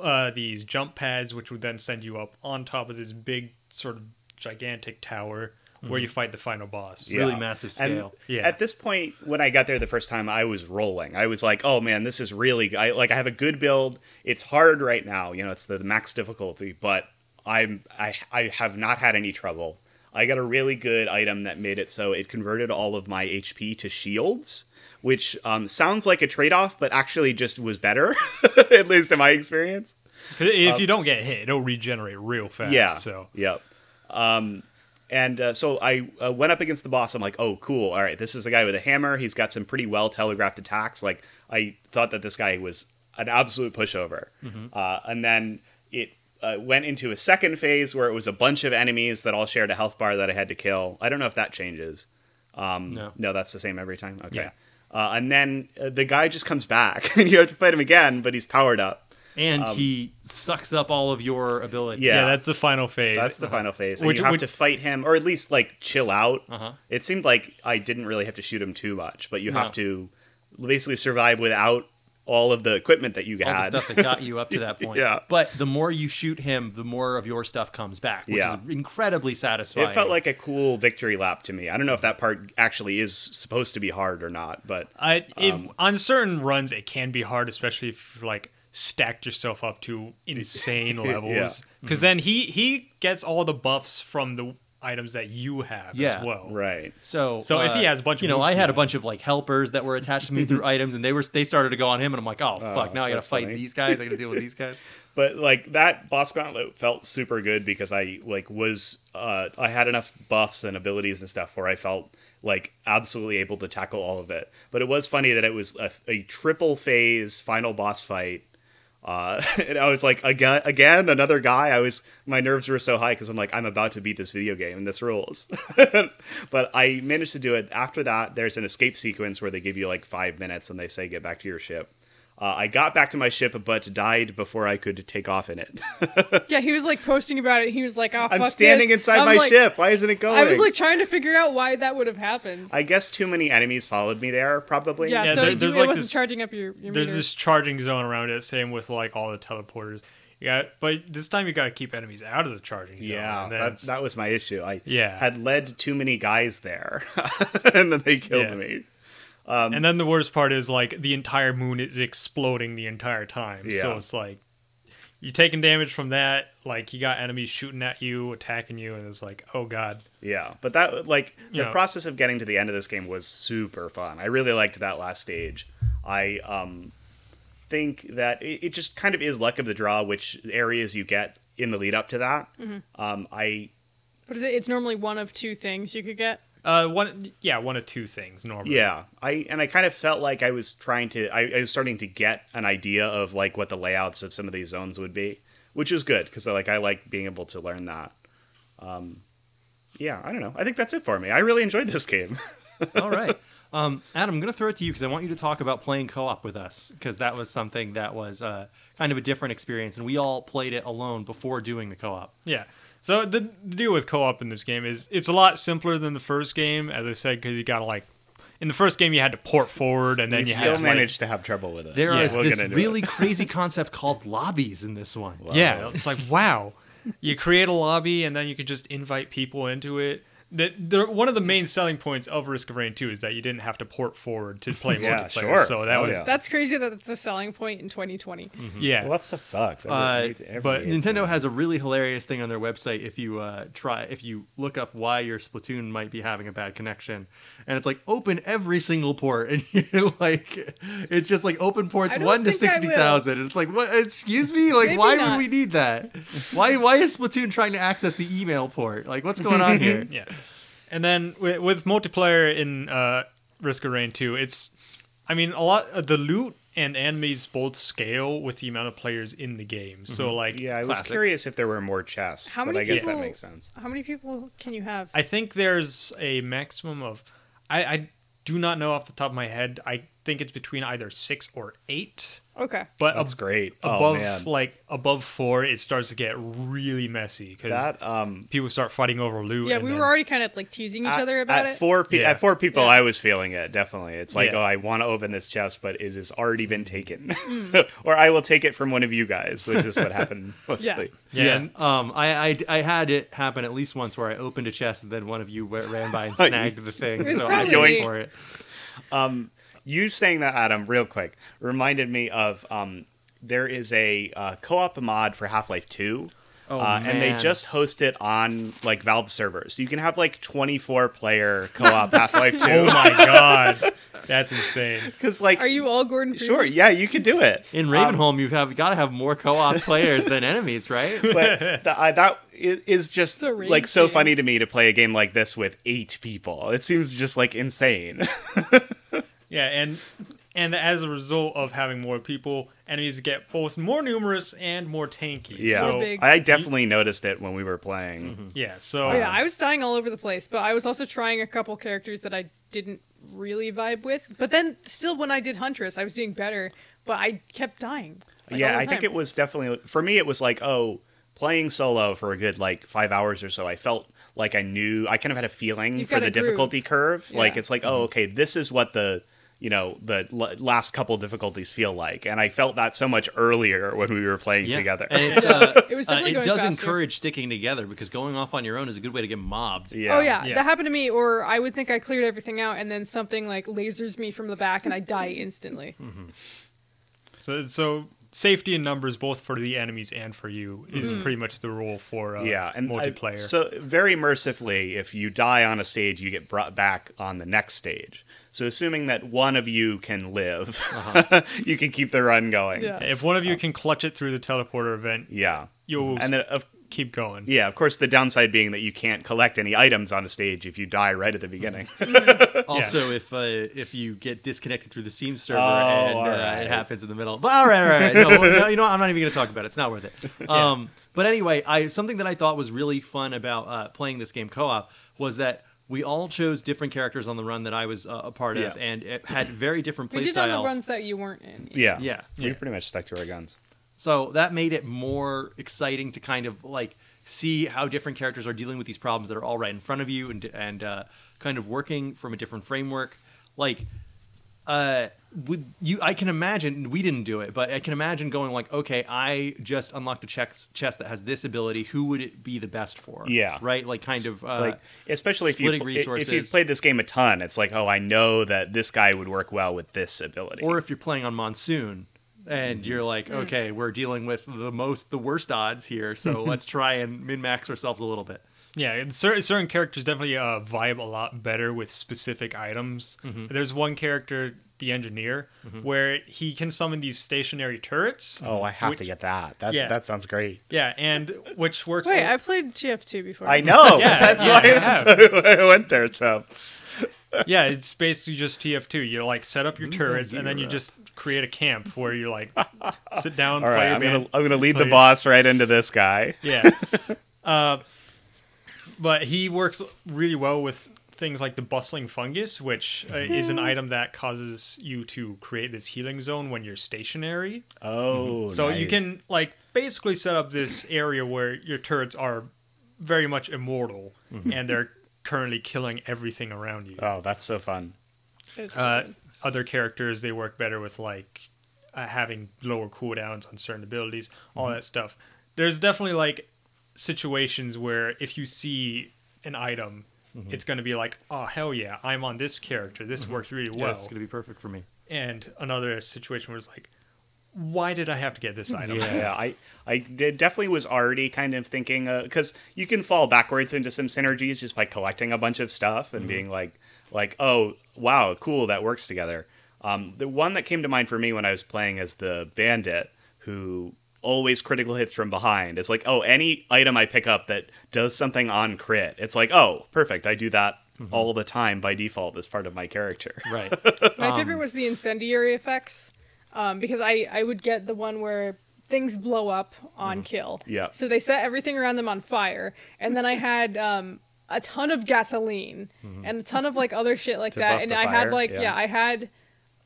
uh, these jump pads, which would then send you up on top of this big sort of gigantic tower where you fight the final boss. Really massive And scale. Yeah. At this point, when I got there the first time, I was rolling. I was like, "Oh man, this is really I, like I have a good build. It's hard right now. You know, it's the max difficulty, but I'm I I have not had any trouble. I got a really good item that made it so it converted all of my HP to shields." Which um, sounds like a trade-off, but actually just was better, at least in my experience. If you don't get hit, it'll regenerate real fast. Um, Yeah. So Yep. Um, and uh, so I uh, went up against the boss. I'm like, oh, cool. All right, this is a guy with a hammer. He's got some pretty well telegraphed attacks. Like I thought that this guy was an absolute pushover. Uh, and then it uh, went into a second phase where it was a bunch of enemies that all shared a health bar that I had to kill. I don't know if that changes. Um, No. no, that's the same every time. Okay. Yeah. Uh, and then uh, the guy just comes back, and you have to fight him again, but he's powered up. And he sucks up all of your ability. Yeah. yeah, that's the final phase. That's the final phase. And Which- you have which- to fight him, or at least like chill out. Uh-huh. It seemed like I didn't really have to shoot him too much, but you No. have to basically survive without all of the equipment that you all had. the stuff that got you up to that point. Yeah. But the more you shoot him, the more of your stuff comes back, which Yeah. is incredibly satisfying. it felt like a cool victory lap to me. I don't know if that part actually is supposed to be hard or not, but I if Um, on certain runs it can be hard, especially if like stacked yourself up to insane Yeah. levels. Because then he he gets all the buffs from the items that you have Yeah. as well. right. So, So if he uh, has a bunch of you know, I had a bunch of like helpers that were attached to me through items, and they were they started to go on him, and I'm like, oh fuck, now I got to fight funny. these guys. I got to deal with these guys. But like that boss gauntlet felt super good because I like was uh I had enough buffs and abilities and stuff where I felt like absolutely able to tackle all of it. But it was funny that it was a, a triple phase final boss fight. Uh, and I was like, again, again, another guy. I was, my nerves were so high because I'm like, I'm about to beat this video game and this rules. but I managed to do it. After that, there's an escape sequence where they give you like five minutes and they say, get back to your ship. Uh, I got back to my ship, but died before I could take off in it. Yeah, he was like posting about it. He was like, "Oh, I'm fuck standing this." inside I'm my like- ship. Why isn't it going? I was like trying to figure out why that would have happened. I guess too many enemies followed me there, probably. yeah, Yeah, so there- you, there's it like wasn't this- charging up your, your There's meter. this charging zone around it. Same with like all the teleporters. Yeah, but this time you got to keep enemies out of the charging zone. Yeah, that, that was my issue. I Yeah. had led too many guys there, and then they killed Yeah. me. And then the worst part is like the entire moon is exploding the entire time. So it's like you're taking damage from that. Like you got enemies shooting at you, attacking you, and it's like, oh god. Yeah, but that like the Yeah. process of getting to the end of this game was super fun. I really liked that last stage. I um think that it, it just kind of is luck of the draw which areas you get in the lead up to that. Mm-hmm. Um, I what is it? It's normally one of two things you could get. Uh, one yeah, one of two things normally. yeah, I and I kind of felt like I was trying to. I, I was starting to get an idea of like what the layouts of some of these zones would be, which is good because like I like being able to learn that. Um, yeah, I don't know. I think that's it for me. I really enjoyed this game. All right. Um, Adam, I'm going to throw it to you because I want you to talk about playing co-op with us because that was something that was uh, kind of a different experience, and we all played it alone before doing the co-op. Yeah. So the, the deal with co-op in this game is it's a lot simpler than the first game, as I said, because you got to like in the first game you had to port forward, and then we you still had to, like- managed to have trouble with it. There Yeah. is We'll this really crazy concept called lobbies in this one. Yeah, it's like wow. You create a lobby and then you can just invite people into it. That the, one of the main selling points of Risk of Rain 2 is that you didn't have to port forward to play Yeah, multiplayer. sure. So that Oh, was yeah. That's crazy that it's a selling point in 2020. yeah. Well, that stuff sucks. Uh, Everybody- everybody but Nintendo that. has a really hilarious thing on their website. If you uh, try, if you look up why your Splatoon might be having a bad connection, and it's like open every single port, and you're like, it's just like open ports one to think I will. sixty thousand, it's like, what? Excuse me, like why not. would we need that? Why? Why is Splatoon trying to access the email port? Like, what's going on here? Yeah. And then with, with multiplayer in uh, Risk of Rain 2, it's, I mean, a lot of the loot and enemies both scale with the amount of players in the game. So, like, Yeah, I was curious if there were more chests, How but many I guess people- that makes sense. How many people can you have? I think there's a maximum of, I, I do not know off the top of my head. I think it's between either six or eight. Okay. But That's ab- great. Oh, Above man. like above four, it starts to get really messy because um, people start fighting over loot. Yeah, and we then- were already kind of like teasing each at, other about at it. four pe- Yeah. at four people, Yeah. I was feeling it definitely. It's like, Yeah. oh, I want to open this chest, but it has already been taken, Hmm. or I will take it from one of you guys, which is what happened mostly. Yeah, and- Um, I, I, I had it happen at least once where I opened a chest and then one of you ran by and snagged the thing, It was so I probably went for it. You saying that, Adam, real quick, reminded me of um, there is a uh, co-op mod for Half Life Two. Oh, uh, and they just host it on like Valve servers. So you can have like 24 player co-op Half Life 2. oh my god, that's insane. Because like Are you all Gordon Freeman? sure, yeah, you could do it. In Um, Ravenholm, you have got to have more co-op players than enemies, right? but th- I that i- is just like so game. funny to me to play a game like this with eight people. It seems just like insane. Yeah, and and as a result of having more people, enemies get both more numerous and more tanky. yeah, So, big. I definitely noticed it when we were playing. Mm-hmm. yeah. So Oh yeah, I was dying all over the place, but I was also trying a couple characters that I didn't really vibe with. But then, still, when I did Huntress, I was doing better, but I kept dying. like, yeah, I think it was definitely for me. It was like oh, playing solo for a good like five hours or so. I felt like I knew I kind of had a feeling You've for the a groove. difficulty curve. Like it's like oh, mm-hmm. okay, this is what the you know the l- last couple difficulties feel like, and I felt that so much earlier when we were playing Yeah. together. And it's, uh, It was uh, it does faster. encourage sticking together because going off on your own is a good way to get mobbed. yeah. Oh yeah, Yeah. that happened to me. Or I would think I cleared everything out, and then something like lasers me from the back, and I die instantly. so so safety in numbers both for the enemies and for you is pretty much the rule for uh, yeah, and I- multiplayer. so very mercifully, if you die on a stage, you get brought back on the next stage. So assuming that one of you can live, you can keep the run going. Yeah. if one of you can clutch it through the teleporter event, Yeah. you'll And then of keep going. yeah, of course, the downside being that you can't collect any items on a stage if you die right at the beginning. Also, if uh, if you get disconnected through the Steam server Oh, and uh, all right. it happens in the middle, but all right, all right, no, no, you know, what? I'm not even going to talk about it. It's not worth it. Um, but anyway, I something that I thought was really fun about uh, playing this game co-op was that we all chose different characters on the run that I was uh, a part of, Yeah. and it had very different We play did on the styles. ones that you weren't in. Yeah. Yeah. We Yeah. pretty much stuck to our guns. So that made it more exciting to kind of like see how different characters are dealing with these problems that are all right in front of you and and uh, kind of working from a different framework. Like, uh, with you, I can imagine we didn't do it, but I can imagine going like, okay, I just unlocked a chest chest that has this ability. Who would it be the best for? Yeah. right. Like, kind of uh, like especially if you splitting if you've played this game a ton, it's like, oh, I know that this guy would work well with this ability. or if you're playing on monsoon and Mm-hmm. you're like Mm. okay we're dealing with the most the worst odds here so let's try and min max ourselves a little bit Yeah, and certain certain characters definitely uh, vibe a lot better with specific items. Mm-hmm. There's one character, the engineer, where he can summon these stationary turrets. oh, I have which- to get that. That Yeah. that sounds great. Yeah, and which works. Wait, a- I've played TF2 before. I know. Yeah, that's yeah, why you that's why I went there. So yeah, it's basically just TF2. You like set up your turrets, and then you just create a camp where you're like sit down, all play right, your I'm band. gonna I'm gonna lead the your- boss right into this guy. Yeah. uh, but he works really well with things like the bustling fungus, which uh, is an item that causes you to create this healing zone when you're stationary. Oh, So you can like basically set up this area where your turrets are very much immortal and they're currently killing everything around you. Oh, that's so fun. Uh, good. Other characters they work better with like uh, having lower cooldowns on certain abilities, all mm-hmm. that stuff. There's definitely like situations where if you see an item, mm-hmm. it's going to be like, oh hell yeah, I'm on this character. This mm-hmm. works really yeah well. it's gonna be perfect for me And another situation where it's like, why did I have to get this item? Yeah, I I definitely was already kind of thinking uh, because you can fall backwards into some synergies just by collecting a bunch of stuff and being like like oh wow cool that works together. Um, the one that came to mind for me when I was playing as the bandit who always critical hits from behind. It's like oh any item I pick up that does something on crit. It's like oh perfect I do that all the time by default as part of my character. right My um, favorite was the incendiary effects, um, because I I would get the one where things blow up on kill. Mm-hmm. Yeah. So they set everything around them on fire, and then I had um, a ton of gasoline and a ton of like other shit like Mm-hmm. That, and I fire, had like yeah. yeah. I had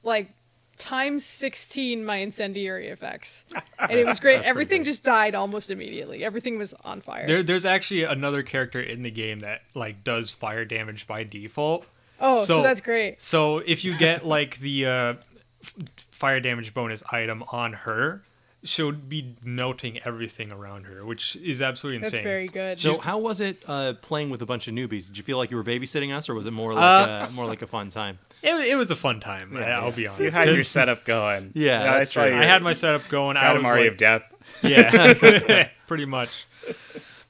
like times 16 my incendiary effects and it was great everything just died almost immediately everything was on fire There, there's actually another character in the game that like does fire damage by default. oh so, that's great So if you get like the uh, f- fire damage bonus item on her, she'll be noting everything around her, which is absolutely insane. that's insane. very good so how was it uh, playing with a bunch of newbies did you feel like you were babysitting us or was it more like Uh, a, more like a fun time It, it was a fun time. I, I'll be honest. You had your 'cause setup going. Yeah, I that's saw true. I had my setup going. I was Katamari like, of Death. Yeah, pretty much.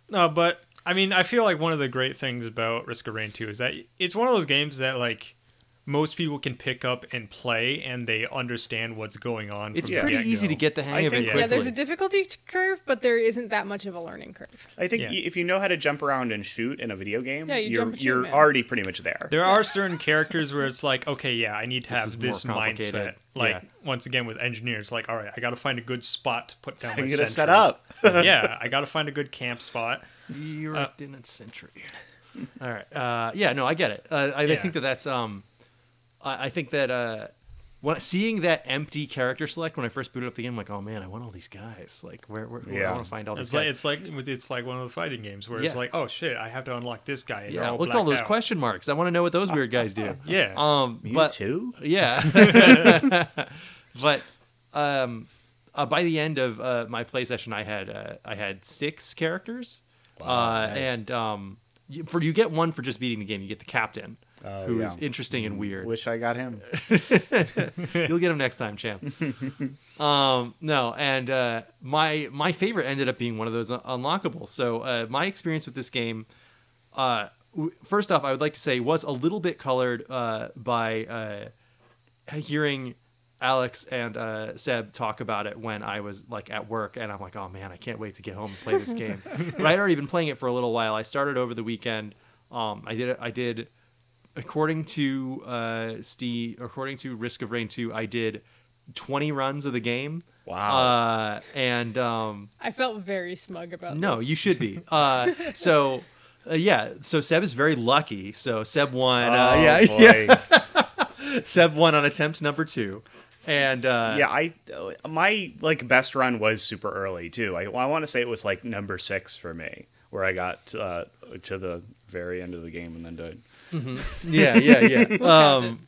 No, but I mean, I feel like one of the great things about Risk of Rain 2 is that it's one of those games that like most people can pick up and play, and they understand what's going on. it's from pretty get-go. easy to get the hang I of it quickly yeah there's a difficulty curve but there isn't that much of a learning curve I think Yeah. if you know how to jump around and shoot in a video game, Yeah, you are jump and you're already pretty much there. There are certain characters where it's like, okay, yeah, I need to This have this mindset. Like Yeah. once again with engineers, like, all right, I got to find a good spot to put down. I'm my gonna set up. yeah, I got to find a good camp spot. You're Uh, in a century. All right. Uh, yeah. No, I get it. Uh, I, I think that that's. Um, I, I think that uh, when seeing that empty character select when I first booted up the game, I'm like, oh man, I want all these guys. Like, where? where I Yeah. want to find all these It's like guys. it's like it's like one of those fighting games where it's like, oh shit, I have to unlock this guy. And yeah. all Look at all those out. question marks. I want to know what those weird guys do. Yeah. Um. You but too? yeah. but um, uh, by the end of uh, my play session, I had uh, I had six characters. Wow, uh, nice. And um, for you get one for just beating the game. You get the captain, Oh, who is yeah. interesting and weird. Wish I got him. You'll get him next time, champ. um, no, and uh, my my favorite ended up being one of those un- unlockables. So uh, my experience with this game, uh, w- first off, I would like to say was a little bit colored uh, by uh, hearing Alex and uh, Seb talk about it when I was like at work, and I'm like, oh man, I can't wait to get home and play this game. but I'd already been playing it for a little while. I started over the weekend. Um, I did I did according to uh, Steve, according to Risk of Rain 2, I did 20 runs of the game. Wow. Uh, and um, I felt very smug about no, this. you should be. Uh, so Uh, yeah, so Seb is very lucky. So Seb won. Oh, uh, yeah, boy. yeah. Seb won on attempt number two, and uh, yeah, I uh, my like best run was super early too. I, I want to say it was like number six for me, where I got uh, to the very end of the game and then died. Yeah, yeah, yeah. um,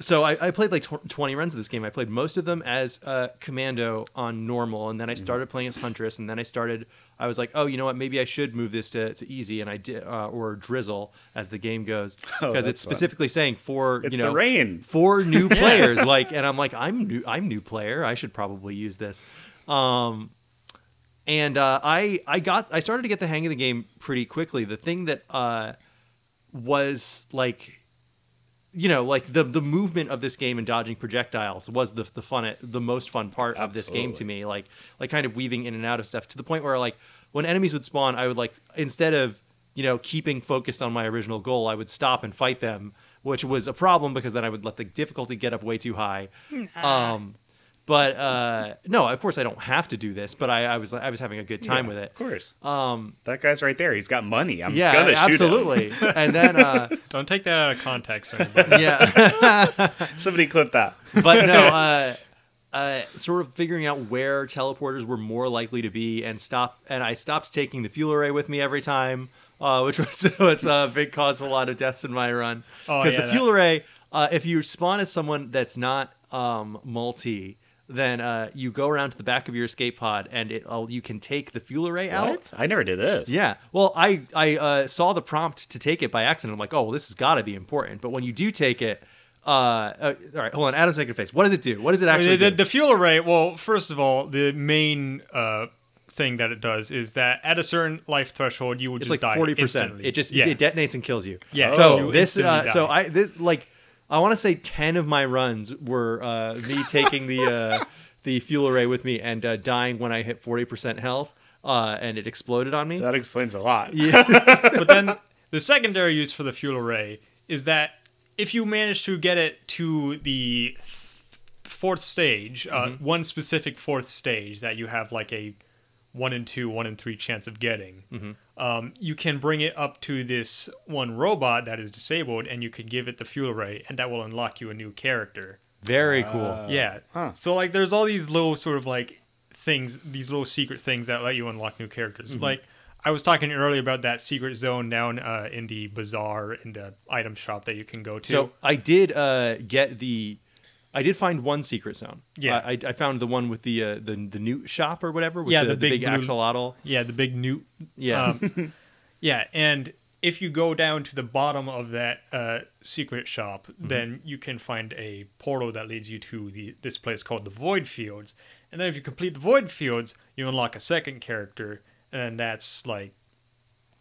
so I, I played like tw- 20 runs of this game. I played most of them as uh, Commando on normal, and then I Mm-hmm. started playing as Huntress, and then I started. I was like, oh, you know what? Maybe I should move this to, to easy, and I did, uh, or Drizzle as the game goes, Oh, because it's that's fun. specifically saying for It's you know the rain. for new players. Like, and I'm like, I'm new. I'm new player. I should probably use this. Um, and uh, I I got I started to get the hang of the game pretty quickly. The thing that uh, was like you know like the the movement of this game and dodging projectiles was the the fun the most fun part of this game to me like like kind of weaving in and out of stuff to the point where like when enemies would spawn I would like instead of you know keeping focused on my original goal I would stop and fight them which was a problem because then I would let the difficulty get up way too high. Um but uh no of course I don't have to do this but I, I was I was having a good time Yeah, with it Of course. um That guy's right there. He's got money. I'm yeah gonna shoot him. absolutely and then uh Don't take that out of context. Or yeah Somebody clip that. but no, uh, uh, sort of figuring out where teleporters were more likely to be, and stop. And I stopped taking the fuel array with me every time, uh, which was was a big cause of a lot of deaths in my run. Oh, Because yeah, the that- fuel array, uh, if you spawn as someone that's not um, multi. Then uh, you go around to the back of your escape pod, and it, uh, you can take the fuel array out. What? I never did this. Yeah. Well, I I uh, saw the prompt to take it by accident. I'm like, oh, well, this has got to be important. But when you do take it, uh, uh, all right, hold on. Adam's making a face. What does it do? What does it actually the, do? the fuel array. Well, first of all, the main uh, thing that it does is that at a certain life threshold, you would it's just like die forty percent. instantly. It just yeah. it detonates and kills you. Yeah, So you this uh, so. I this like I want to say ten of my runs were uh, me taking the uh, the fuel array with me and uh, dying when I hit forty percent health. Uh, and it exploded on me. That explains a lot. Yeah. but then the secondary use for the fuel array is that if you manage to get it to the fourth stage, uh, one specific fourth stage that you have like a one in two, one in three chance of getting, um, you can bring it up to this one robot that is disabled, and you can give it the fuel array and that will unlock you a new character. Very cool. Yeah. Huh. So like there's all these little sort of like things, these little secret things that let you unlock new characters. Mm-hmm. Like I was talking earlier about that secret zone down uh, in the bazaar in the item shop that you can go to. So I did uh, get the, I did find one secret zone. Yeah. I, I found the one with the uh, the the newt shop or whatever. With Yeah, the, the the big big, blue- axolotl. yeah, the big newt. Yeah. Um, yeah, and if you go down to the bottom of that uh, secret shop, Mm-hmm. then you can find a portal that leads you to the this place called the Void Fields. And then if you complete the Void Fields, you unlock a second character, and that's like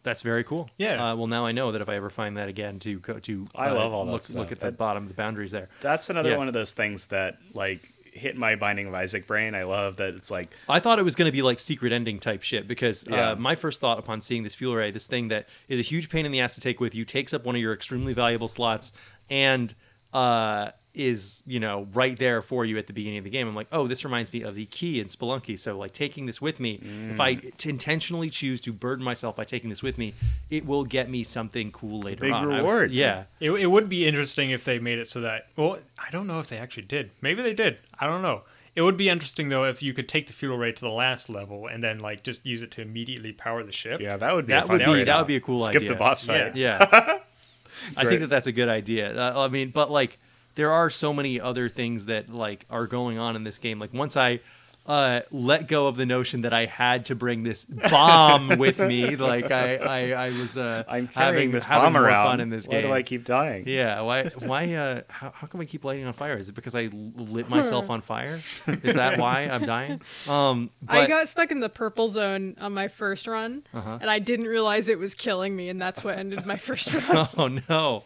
That's very cool. Yeah. Uh, well, now I know that if I ever find that again, to go to I uh, love all that look stuff. look at the That- bottom, the boundaries there. That's another Yeah. one of those things that like hit my Binding of Isaac brain. I love that it's like I thought it was going to be like secret ending type shit because Yeah. uh, my first thought upon seeing this fuel array, this thing that is a huge pain in the ass to take with you, takes up one of your extremely valuable slots, and uh, is you know right there for you at the beginning of the game. I'm like, oh, this reminds me of the key in Spelunky. So like taking this with me, if I Mm. intentionally choose to burden myself by taking this with me, it will get me something cool later Big on. I was- reward. yeah. It, it would be interesting if they made it so that. Well, I don't know if they actually did. Maybe they did. I don't know. It would be interesting though if you could take the fuel array to the last level and then like just use it to immediately power the ship. yeah, that would be That a fun would be- trade-off. that would be a cool Skip idea. Skip the boss fight. Yeah. Yeah. I think that that's a good idea. Uh, I mean, but like there are so many other things that like are going on in this game. Like once I uh, let go of the notion that I had to bring this bomb with me, like I I, I was uh, I'm having this having bomb more around. fun in this Why game. Why do I keep dying? yeah, why why uh how, how come I keep lighting on fire? Is it because I lit myself on fire? Is that why I'm dying? Um but I got stuck in the purple zone on my first run, Uh-huh. and I didn't realize it was killing me, and that's what ended my first run. oh no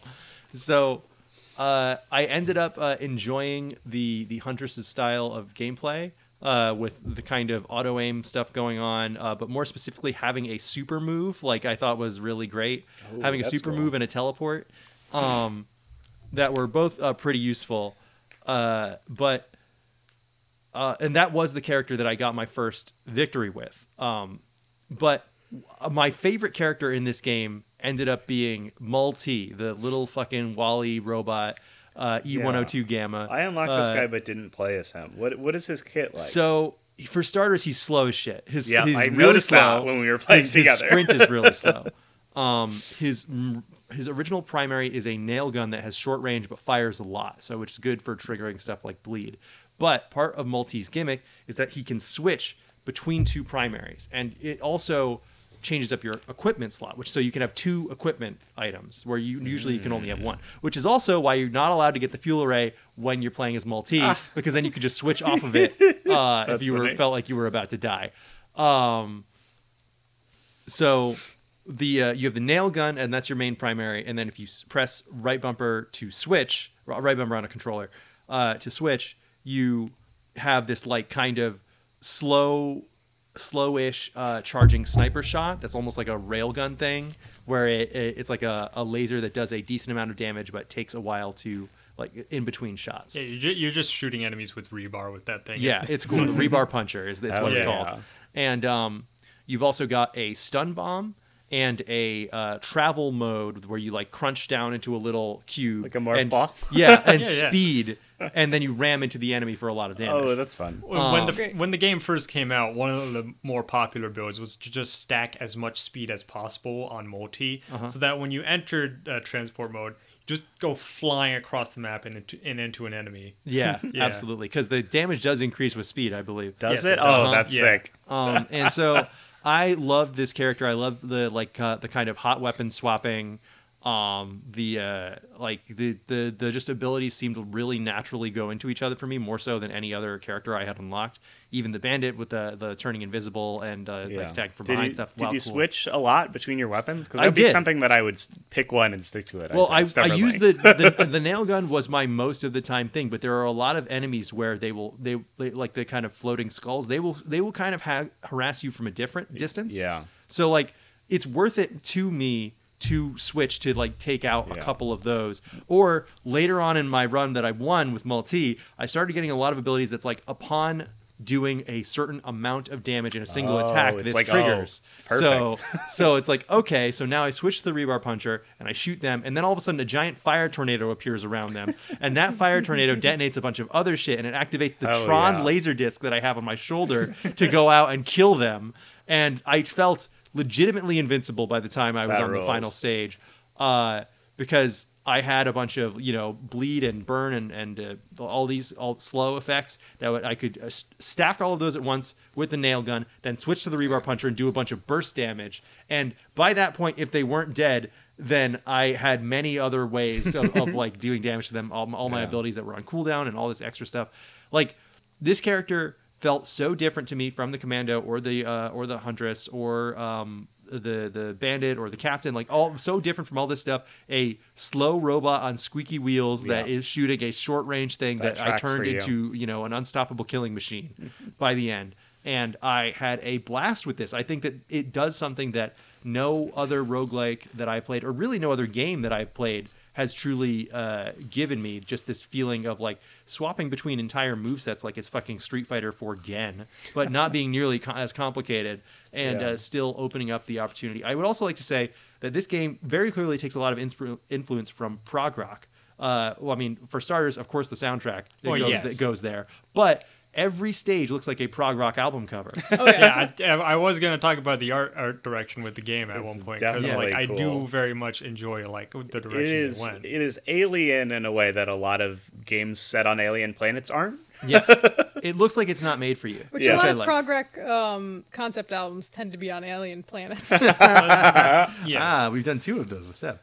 so uh, i ended up uh, enjoying the the huntress's style of gameplay uh, with the kind of auto aim stuff going on uh, but more specifically having a super move like i thought was really great Ooh, having a super cool. move and a teleport um, that were both uh, pretty useful uh, but uh, and that was the character that I got my first victory with. Um, but my favorite character in this game, ended up being Multi, the little fucking WALL-E robot, uh, E102 Gamma. I unlocked this Uh, guy, but didn't play as him. What What is his kit like? So for starters, he's slow as shit. His Yeah, he's I really noticed slow. that when we were playing his, his sprint is really slow. Um, his his original primary is a nail gun that has short range but fires a lot, so which is good for triggering stuff like bleed. But part of Multi's gimmick is that he can switch between two primaries, and it also changes up your equipment slot, which so you can have two equipment items where you usually you can only have one. Which is also why you're not allowed to get the fuel array when you're playing as Multi, because then you could just switch off of it uh, if you were funny. felt like you were about to die. Um, so the uh, you have the nail gun, and that's your main primary. And then if you s- press right bumper to switch, right bumper on a controller uh, to switch, you have this like kind of slow, slowish uh, charging sniper shot. That's almost like a railgun thing, where it, it, it's like a, a laser that does a decent amount of damage, but takes a while to like in between shots. Yeah, you're, ju- you're just shooting enemies with rebar with that thing. Yeah, it's cool. The rebar puncher is, is Oh, what it's yeah. called. And um, you've also got a stun bomb and a uh, travel mode where you like crunch down into a little cube, Like a morph and, ball? Yeah, and Yeah, yeah. speed, and then you ram into the enemy for a lot of damage. oh, that's fun. When, when the when the game first came out, one of the more popular builds was to just stack as much speed as possible on multi, Uh-huh. so that when you entered uh, transport mode, just go flying across the map and into, and into an enemy. yeah, Yeah. absolutely. Because the damage does increase with speed, I believe. Does Yes, it? it Oh, that's Yeah. sick. um, and so I love this character. I love the like uh, the kind of hot weapon swapping. Um, the uh, like the, the the just abilities seem to really naturally go into each other for me more so than any other character I had unlocked. Even the bandit with the the turning invisible and uh, like attacking from did behind you, stuff. Did Wow, you cool. switch a lot between your weapons? Because I that'd be did. something that I would pick one and stick to it. Well, I, think, I use the, the the nail gun was my most of the time thing, but there are a lot of enemies where they will they, they like the kind of floating skulls. They will they will kind of ha- harass you from a different distance. yeah. So like it's worth it to me to switch to like take out a couple of those. Or later on in my run that I won with Multi, I started getting a lot of abilities that's like upon doing a certain amount of damage in a single Oh, attack, this like, oh, triggers. so so it's like okay, so now I switch to the rebar puncher and I shoot them, and then all of a sudden a giant fire tornado appears around them, and that fire tornado detonates a bunch of other shit, and it activates the Oh, Tron yeah. laser disc that I have on my shoulder to go out and kill them, and I felt legitimately invincible by the time I was That on the final stage, uh, because I had a bunch of you know bleed and burn and and uh, all these all slow effects that would, I could uh, s- stack all of those at once with the nail gun, then switch to the rebar puncher and do a bunch of burst damage. And by that point, if they weren't dead, then I had many other ways of, of like doing damage to them. All, all my Yeah. abilities that were on cooldown and all this extra stuff. Like this character felt so different to me from the commando or the uh, or the huntress or um, the the bandit or the captain like all so different from all this stuff. A slow robot on squeaky wheels that Yeah. is shooting a short range thing That that, I turned into you know an unstoppable killing machine by the end. And I had a blast with this. I think that it does something that no other roguelike that I played or really no other game that I've played has truly uh, given me just this feeling of like swapping between entire movesets like it's fucking Street Fighter 4 Gen, but not being nearly co- as complicated and Yeah. uh, still opening up the opportunity. I would also like to say that this game very clearly takes a lot of insp- influence from prog rock. Uh, well, I mean, for starters, of course, the soundtrack it Well, goes, yes. that goes there, but every stage looks like a prog rock album cover. Oh yeah. yeah, I, I was gonna talk about the art art direction with the game at It's one point because definitely like I do very much enjoy like the direction It is. it went. It is alien in a way that a lot of games set on alien planets aren't. yeah, it looks like it's not made for you. Which Yeah. a lot I of like. prog rock um, concept albums tend to be on alien planets. yes. Ah, we've done two of those with Seb.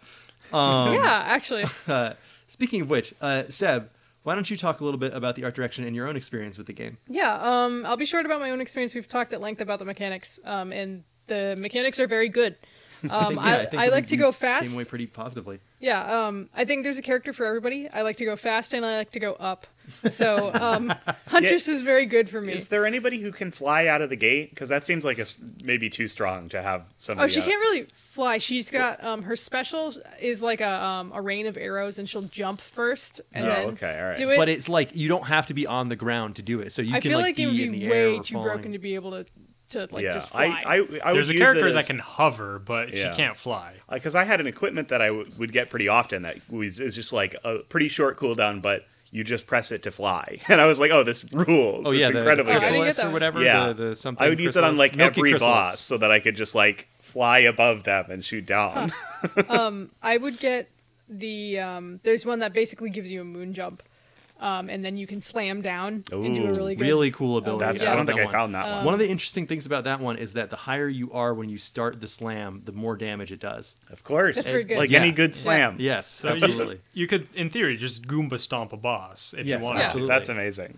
Um, yeah, actually. Uh, speaking of which, uh, Seb, why don't you talk a little bit about the art direction and your own experience with the game? Yeah, um, I'll be short about my own experience. We've talked at length about the mechanics, um, and the mechanics are very good. Um, Yeah, I, think I like to go fast. Came away pretty positively. Yeah, um, I think there's a character for everybody. I like to go fast and I like to go up. So um, Huntress is very good for me. Is there anybody who can fly out of the gate? Because that seems like a s maybe too strong to have somebody. Oh, she out- can't really fly. She's got um, her special is like a um, a rain of arrows, and she'll jump first and Oh, then okay, all right. do it. But it's like you don't have to be on the ground to do it, so you I can feel like, like, it would be in be way too falling. broken to be able to to like yeah, just fly. I, I, I would There's a use character it that can hover, but Yeah. she can't fly. because I had an equipment that I w- would get pretty often that was is just like a pretty short cooldown, but you just press it to fly, and I was like, oh, this rules. Oh yeah, it's the, incredibly good. I didn't get chrysalis that or whatever. Yeah, the, the something. I would use it on like Milky every chrysalis. boss so that I could just like fly above them and shoot down. I would get the um, there's one that basically gives you a moon jump, um, and then you can slam down and do a really good. Really cool ability. That's Yeah. I don't think I one. found that one. One of the interesting things about that one is that the higher you are when you start the slam, the more damage it does. Of course, That's good. like Yeah. any good slam. Yes, So you- absolutely. You, could, in theory, just Goomba stomp a boss if Yes, you want. Yeah. absolutely. That's amazing.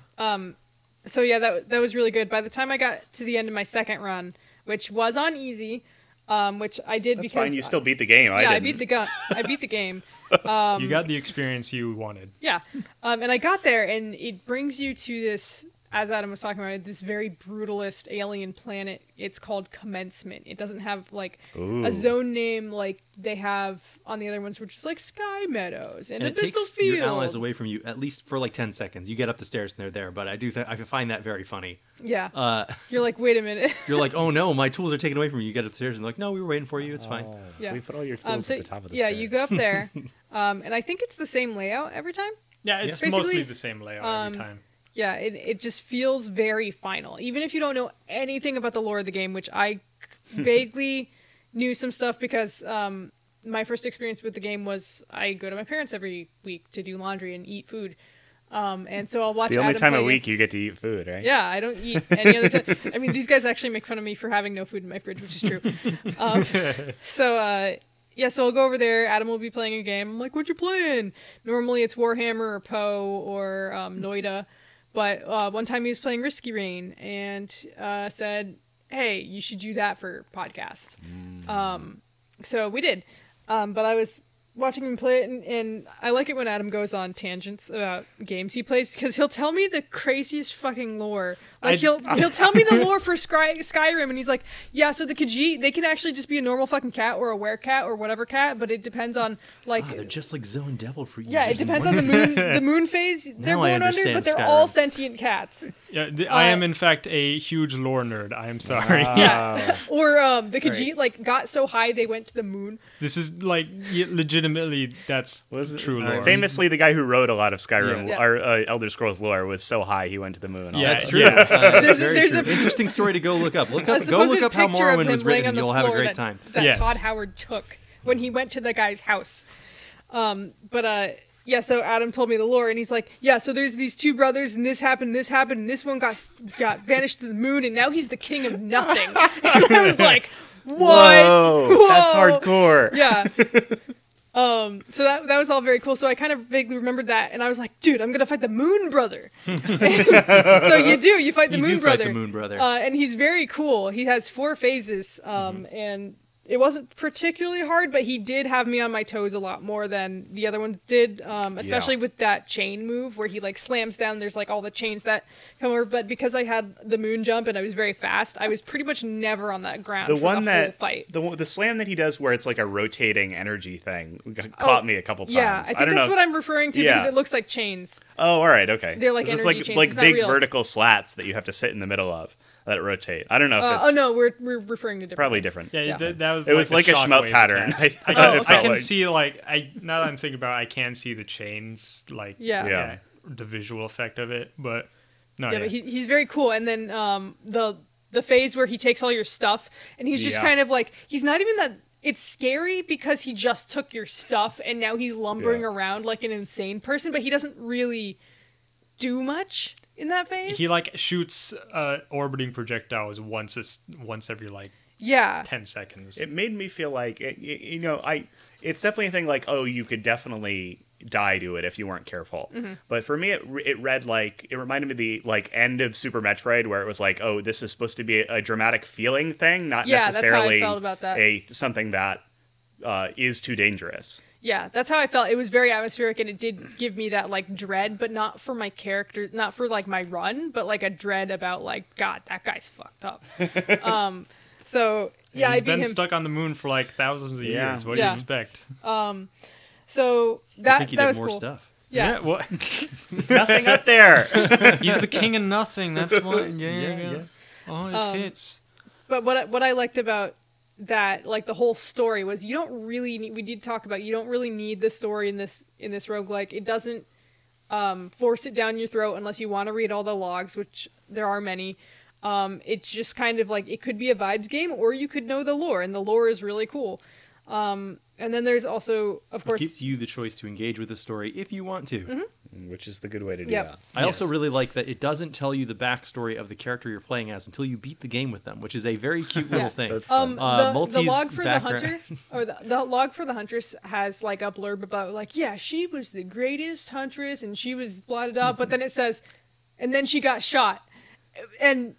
so yeah, that that was really good. By the time I got to the end of my second run, which was on easy, um, which I did That's because fine. You still beat the game. I yeah, I didn't. beat the gun. I beat the game. Um. You got the experience you wanted. Yeah, um, and I got there, and it brings you to this, as Adam was talking about, this very brutalist alien planet. It's called Commencement. It doesn't have like Ooh. a zone name like they have on the other ones, which is like Sky Meadows and, and it Abyssal takes Field. your allies away from you at least for like 10 seconds. You get up the stairs and they're there, but I do th- I find that very funny. Yeah, Uh, you're like, wait a minute. you're like, oh no, my tools are taken away from you. You get up the stairs and they're like, no, we were waiting for you. It's fine. Oh, Yeah. We put all your tools Um, so, at the top of the stairs. yeah, stairs. you go up there, um, and I think it's the same layout every time. Yeah, it's Basically, mostly the same layout um, every time. Yeah, it, it just feels very final. Even if you don't know anything about the lore of the game, which I vaguely knew some stuff because um, my first experience with the game was I go to my parents every week to do laundry and eat food. Um, and so I'll watch the only Adam time a week you get to eat food, right? Yeah, I don't eat any other time. I mean, these guys actually make fun of me for having no food in my fridge, which is true. Um, so, uh, yeah, so I'll go over there. Adam will be playing a game. I'm like, what you playing? Normally it's Warhammer or Poe or um, Noita. But uh, one time he was playing Risky Rain and uh, said, hey, you should do that for podcast. Um, so we did. Um, but I was watching him play it, and, and I like it when Adam goes on tangents about games he plays because he'll tell me the craziest fucking lore. Like I- he'll he'll tell me the lore for Sky, Skyrim, and he's like, yeah, so the Khajiit they can actually just be a normal fucking cat or a werecat or whatever cat, but it depends on like. Ah, they're just like Zone Devil for yeah, it depends on the moon. The moon phase they're Now I going under, but they're Skyrim. all sentient cats. Yeah, th- I am uh, in fact a huge lore nerd. I am sorry. Yeah, or um, the Khajiit like got so high they went to the moon. this is like legitimately that's Was it- true lore. Famously, the guy who wrote a lot of Skyrim Yeah. or uh, Elder Scrolls lore was so high he went to the moon. Yeah, that's True. Yeah. Uh, There's a- there's true. a- Interesting story to go look up. Look up. Go look up how picture Morrowind was laying written. on the You'll have a floor great that, time. That Yes. Todd Howard took when he went to the guy's house. Um, but uh, yeah. So Adam told me the lore, and he's like, "Yeah, so there's these two brothers, and this happened, this happened, and this one got got vanished to the moon, and now he's the king of nothing." and I was like, "What? Whoa, that's hardcore. Yeah. Um, so that that was all very cool. So I kind of vaguely remembered that, and I was like, "Dude, I'm gonna fight the Moon Brother." so you do, you fight the You Moon do fight Brother. the Moon Brother. Uh, and he's very cool. He has four phases, um, Mm-hmm. and it wasn't particularly hard, but he did have me on my toes a lot more than the other ones did. Um, especially with that chain move where he like slams down. There's like all the chains that come over. But because I had the moon jump and I was very fast, I was pretty much never on that ground The one the that fight. the the slam that he does where it's like a rotating energy thing g- caught me a couple times. Oh, Yeah, I think don't that's know. what I'm referring to because it looks like chains. Oh, all right, okay. They're like it's like chains, like it's big vertical slats that you have to sit in the middle of that rotate. I don't know if Uh, it's oh no, we're we're referring to different. probably ones. different. Yeah, Yeah. That, that was It was like a shmup pattern. attack. I- I it can, I can like. see like I now that I'm thinking about, it, I can see the chains like Yeah. Yeah. the visual effect of it, but no, yeah, yeah, but he, he's very cool. And then um, the the phase where he takes all your stuff and he's just Yeah. kind of like he's not even that. It's scary because he just took your stuff and now he's lumbering Yeah. around like an insane person, but he doesn't really do much in that phase. he like shoots uh, orbiting projectiles once a s once every like yeah, ten seconds. It made me feel like it, you know I. It's definitely a thing like oh you could definitely die to it if you weren't careful. Mm-hmm. But for me it it read like it reminded me of the like end of Super Metroid where it was like oh this is supposed to be a, dramatic feeling thing not Yeah, that's how I necessarily felt about that. a something that uh, is too dangerous. Yeah, that's how I felt. It was very atmospheric and it did give me that like dread, but not for my character, not for like my run, but like a dread about like God, that guy's fucked up. um, so yeah, I he's beat been him. stuck on the moon for like thousands of Yeah. years. What do you expect? Um so I that think he that did was more cool. stuff. Yeah. what? There's nothing up there. he's the king of nothing. That's what. Yeah, Yeah, yeah. yeah. Oh, it Um, fits. but what I, what I liked about that like the whole story was you don't really need we did talk about you don't really need the story in this in this roguelike. It doesn't um, force it down your throat unless you want to read all the logs which there are many. Um, it's just kind of like it could be a vibes game or you could know the lore and the lore is really cool. Um, and then there's also of It course gives you the choice to engage with the story if you want to. Which is the good way to do Yep. that. I also really like that it doesn't tell you the backstory of the character you're playing as until you beat the game with them, which is a very cute little thing. That's Um, Uh, the, the log for background. the hunter, or the, the log for the huntress has like a blurb about like, yeah, she was the greatest huntress, and she was blotted up. But then it says, and then she got shot, and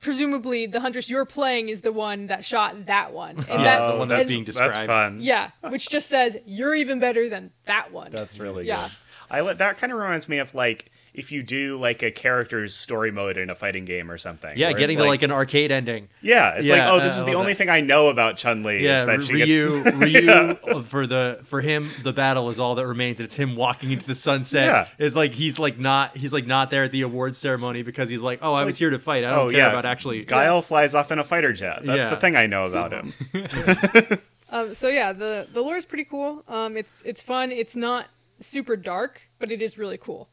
presumably the huntress you're playing is the one that shot that one, and Yeah, that the one that's and- being That's described. fun. yeah, which just says you're even better than that one. That's really Yeah. good. I li- that kind of reminds me of like if you do like a character's story mode in a fighting game or something. Yeah, getting to like an arcade ending. yeah, it's Yeah, like oh, this I is the only that. thing I know about Chun Li. Yeah, is that she Ryu, gets Ryu Yeah. uh, for the for him the battle is all that remains. and It's him walking into the sunset. Yeah. It's like he's like not he's like not there at the awards ceremony because he's like, oh, I was like- here to fight. I don't Oh care yeah, about actually. Guile flies off in a fighter jet. That's Yeah. the thing I know about him. Um, so yeah, the the lore is pretty cool. Um, it's it's fun. It's not super dark, but it is really cool.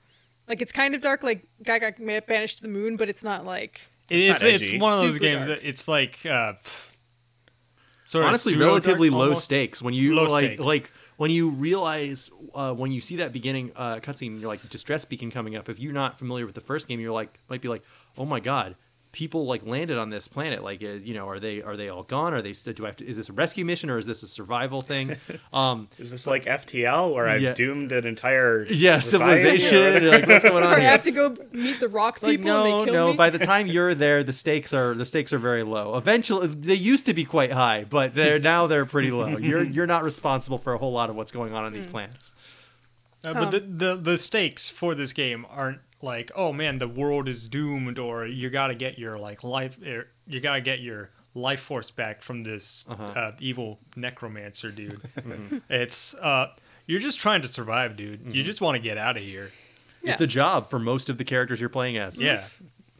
Like it's kind of dark, like guy got banished to the moon, but it's not like It's It's not it's, one of those Super games dark. that it's like uh, sort of honestly pseudo-dark relatively low almost. stakes when you Low like stake. like when you realize uh, when you see that beginning uh, cutscene you're like distress beacon coming up if you're not familiar with the first game you're like might be like oh my god people like landed on this planet like is you know are they are they all gone are they st- do I have to, is this a rescue mission or is this a survival thing um Is this like FTL where I've doomed an entire yeah society? civilization like what's going or on I here have to go meet the rock It's like people and no, they kill no. me. By the time you're there, the stakes are the stakes are very low. Eventually, they used to be quite high, but they're now they're pretty low. You're you're not responsible for a whole lot of what's going on on these Hmm. planets. Uh, but Um, the, the the stakes for this game aren't like, oh man, the world is doomed, or you gotta get your like life, er, you gotta get your life force back from this Uh-huh. uh, evil necromancer dude. It's uh, you're just trying to survive, dude. You just want to get out of here. It's a job for most of the characters you're playing as. Yeah.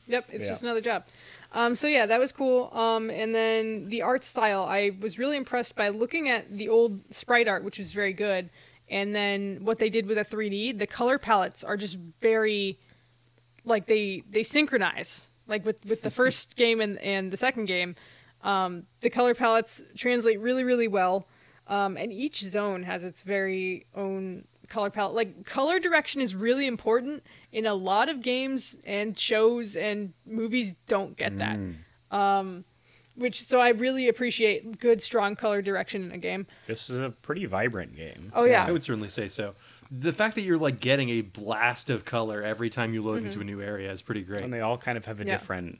Yep, it's Yeah. just another job. Um, so yeah, that was cool. Um, and then the art style, I was really impressed by looking at the old sprite art, which was very good, and then what they did with a 3D. The color palettes are just very, like they they synchronize. Like with with the first game and and the second game, um, the color palettes translate really really well, um, and each zone has its very own color palette. Like color direction is really important in a lot of games and shows and movies. Don't get that. Um, which so I really appreciate good strong color direction in a game. This is a pretty vibrant game. Oh yeah, I would certainly say so. The fact that you're like getting a blast of color every time you Mm-hmm. load into a new area is pretty great. And they all kind of have a Yeah. different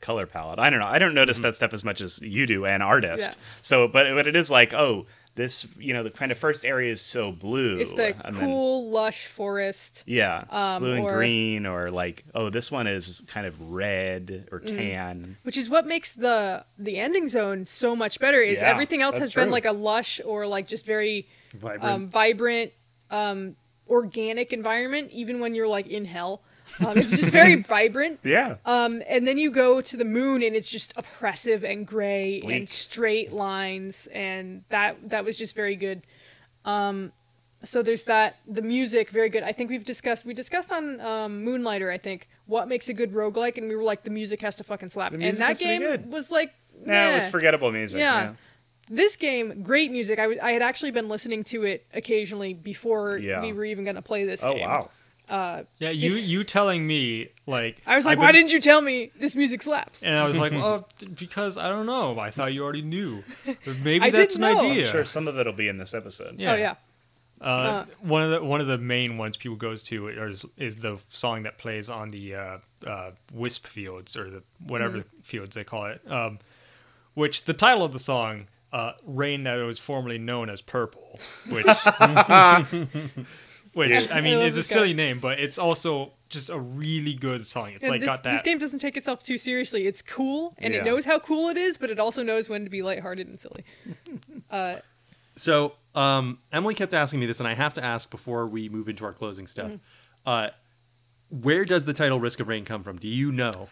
color palette. I don't know. I don't notice that stuff as much as you do, an artist. Yeah. So, but but it is like, oh, this, you know, the kind of first area is so blue. it's the and then- cool lush forest. yeah, um, blue and or- green, or like, oh, this one is kind of red or Mm-hmm. tan. which is what makes the the ending zone so much better is Yeah, everything else that's has been like a lush or like just very Vibrant. um, vibrant um, organic environment even when you're like in hell um, it's just very vibrant Yeah. um, and then you go to the moon and it's just oppressive and gray and straight lines and that that was just very good um, so there's that the music very good i think we've discussed we discussed on um, moonlighter i think what makes a good roguelike and we were like the music has to fucking slap and that has to be game was like Nah, it was forgettable music. Yeah. Yeah. This game great music I w- I had actually been listening to it occasionally before Yeah. we were even going to play this Oh game wow. Yeah, you you telling me like i was like I've why been- didn't you tell me this music slaps And I was like, oh, because I don't know. I thought you already knew. Maybe I that's an know. idea. I'm sure some of it'll be in this episode. Yeah. oh yeah Uh, one of the one of the main ones people goes to is is the song that plays on the uh, uh, wisp fields or the whatever fields they call it. Um, which the title of the song, uh, "Rain That Was Formerly Known as Purple," which which I mean love is a this guy. silly name, but it's also just a really good song. It's And like this, got this game doesn't take itself too seriously. It's cool, and Yeah. it knows how cool it is, but it also knows when to be lighthearted and silly. Uh, So um, Emily kept asking me this, and I have to ask before we move into our closing stuff. Mm-hmm. Uh, where does the title "Risk of Rain" come from? Do you know?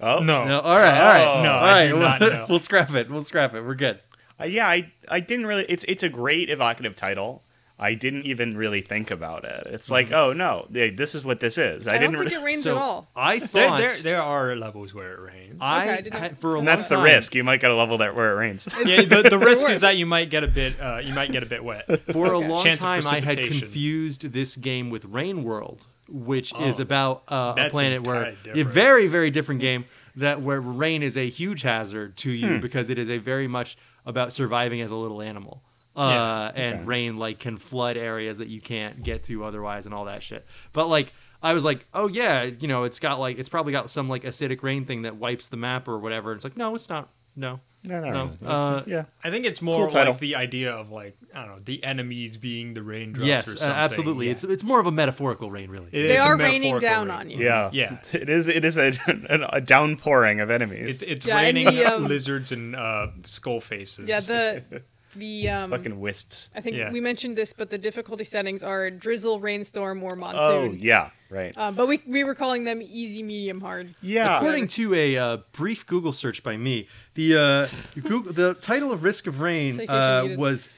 Oh No. No. All right. All right. Oh. No, all I right. do not we'll, know. we'll scrap it. We'll scrap it. We're good. Uh, yeah, I I didn't really. It's it's a great evocative title. I didn't even really think about it. It's like, Mm-hmm. oh no, th- this is what this is. I, I, didn't. don't think re- it rains So at all. I There, thought there, there are levels where it rains. I Okay, I didn't- had, for a and long that's the time- risk. You might get a level that where it rains. yeah, the, the risk is that you might get a bit, uh, you might get a bit wet. For a long Chance of time, I had precipitation. confused this game with Rain World, which is Oh, about uh, a planet where entirely a very, very different game that where rain is a huge hazard to Hmm. you because it is a very much about surviving as a little animal. Uh, and Okay. rain like can flood areas that you can't get to otherwise and all that shit. But like I was like, oh yeah, you know, it's got like it's probably got some like acidic rain thing that wipes the map or whatever. It's like no, it's not. No, No, no, No, no. Uh, yeah. I think it's more title. like the idea of like I don't know the enemies being the raindrops. yes, or uh, absolutely. Yeah. It's it's more of a metaphorical rain, really. It- They are raining down rain. on you. Yeah, Yeah. It is. It is a, a downpouring of enemies. It's it's Yeah, raining the, um, lizards and uh, skull faces. Yeah, the the It's um, fucking wisps. I think Yeah. we mentioned this, but the difficulty settings are drizzle, rainstorm, or monsoon. Oh monsoon. yeah, right. Um, but we we were calling them easy, medium, hard. yeah. According to a uh, brief Google search by me, the uh, Google, the title of Risk of Rain uh, was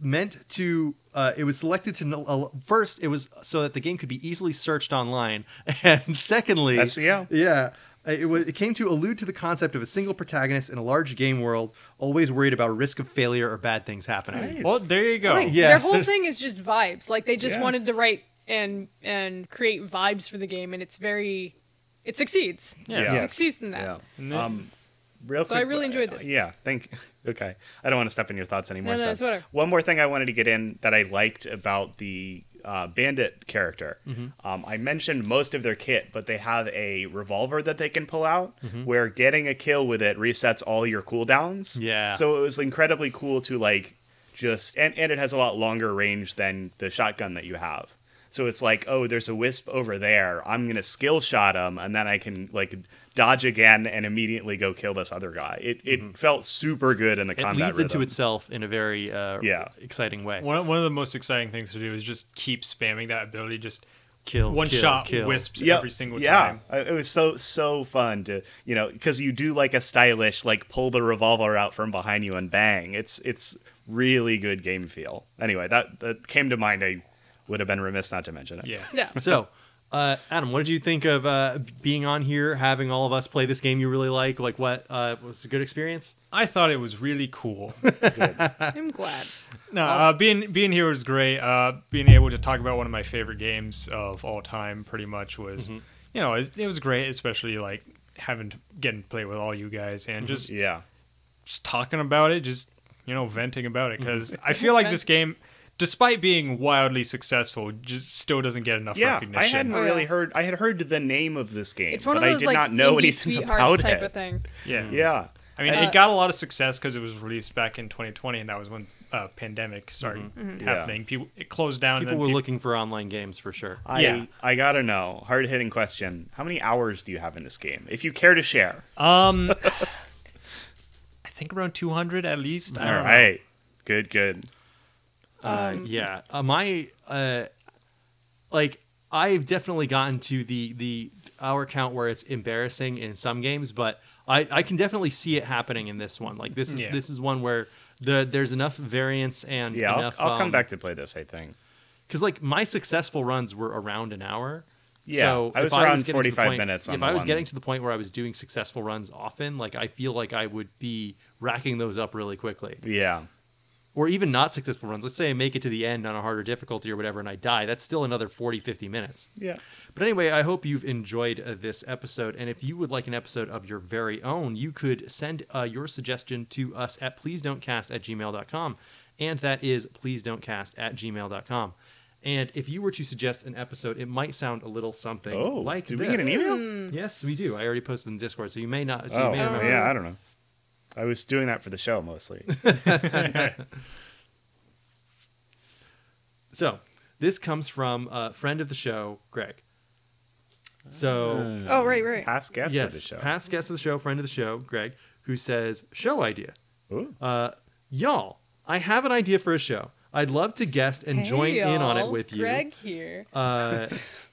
meant to. Uh, it was selected to uh, first. It was so that the game could be easily searched online, and secondly, That's- yeah. yeah. Uh, It, was, it came to allude to the concept of a single protagonist in a large game world, always worried about risk of failure or bad things happening. Nice. Well, there you go. Like, Yeah. Their whole thing is just vibes. Like they just Yeah. wanted to write and and create vibes for the game, and it's very, it succeeds. Yeah. It succeeds in that. Yeah. And then- Um, real So I really uh, enjoyed this. Yeah, thank. Okay, I don't want to step in your thoughts anymore. No, no, Seth. it's whatever. One more thing I wanted to get in that I liked about the uh, bandit character. Mm-hmm. Um, I mentioned most of their kit, but they have a revolver that they can pull out, Mm-hmm. where getting a kill with it resets all your cooldowns. Yeah. So it was incredibly cool to like just and and it has a lot longer range than the shotgun that you have. So it's like, oh, there's a wisp over there. I'm gonna skill shot him, and then I can like dodge again and immediately go kill this other guy. It it felt super good in the Mm-hmm. It combat leads into itself in a very uh, Yeah. exciting way. One, one of the most exciting things to do is just keep spamming that ability. Just Kill, one kill, shot kill. wisps Yep. every single yeah. time. I- It was so so fun to you know because you do like a stylish like pull the revolver out from behind you and bang. It's it's really good game feel. Anyway, that that came to mind. I would have been remiss not to mention it. Yeah. Yeah. So, uh, Adam, what did you think of uh, being on here, having all of us play this game you really like? Like, what uh, was a good experience? I thought it was really cool. I'm glad. No, uh, being being here was great. Uh, being able to talk about one of my favorite games of all time, pretty much was, Mm-hmm. you know, it, it was great. Especially like having to getting to play with all you guys and just, Yeah. just talking about it, just you know, venting about it Mm-hmm. because I feel like this game, despite being wildly successful, just still doesn't get enough recognition. Yeah, I hadn't Oh, really yeah. heard. I had heard the name of this game, It's one but of I did like not know anything sweethearts about type it. of thing. yeah, Yeah, I mean, Uh, it got a lot of success because it was released back in 2020, and that was when uh, pandemic started Mm-hmm. happening. People it closed down. People and were then peop- looking for online games for sure. I Yeah. I gotta know. Hard hitting question. How many hours do you have in this game, if you care to share? Um, I think around 200 at least. All right, know. good, good. Uh, yeah, uh, my uh, like I've definitely gotten to the the hour count where it's embarrassing in some games, but I I can definitely see it happening in this one. Like this is Yeah. this is one where the there's enough variance and Yeah, I'll. I'll come um, back to play this. I think. because like my successful runs were around an hour. Yeah, so I if was around getting to the 45 point- minutes on If the I was one. getting to the point where I was doing successful runs often, like I feel like I would be racking those up really quickly. Yeah, Or even not successful runs. Let's say I make it to the end on a harder difficulty or whatever and I die. That's still another 40, 50 minutes. yeah. But anyway, I hope you've enjoyed uh, this episode. And if you would like an episode of your very own, you could send uh, your suggestion to us at please don't cast at gmail.com. And that is please don't cast at gmail.com. And if you were to suggest an episode, it might sound a little something Oh, like did this. we get an email? Yes, we do. I already posted in Discord, so you may not. So oh, you may remember. yeah. I don't know. I was doing that for the show mostly. So this comes from a friend of the show, Greg. So Oh right, right. Past guest yes, of the show. past guest of the show, friend of the show, Greg, who says show idea. Ooh. Uh, y'all, I have an idea for a show. I'd love to guest and join Hey, in on it with you. Greg here. Uh,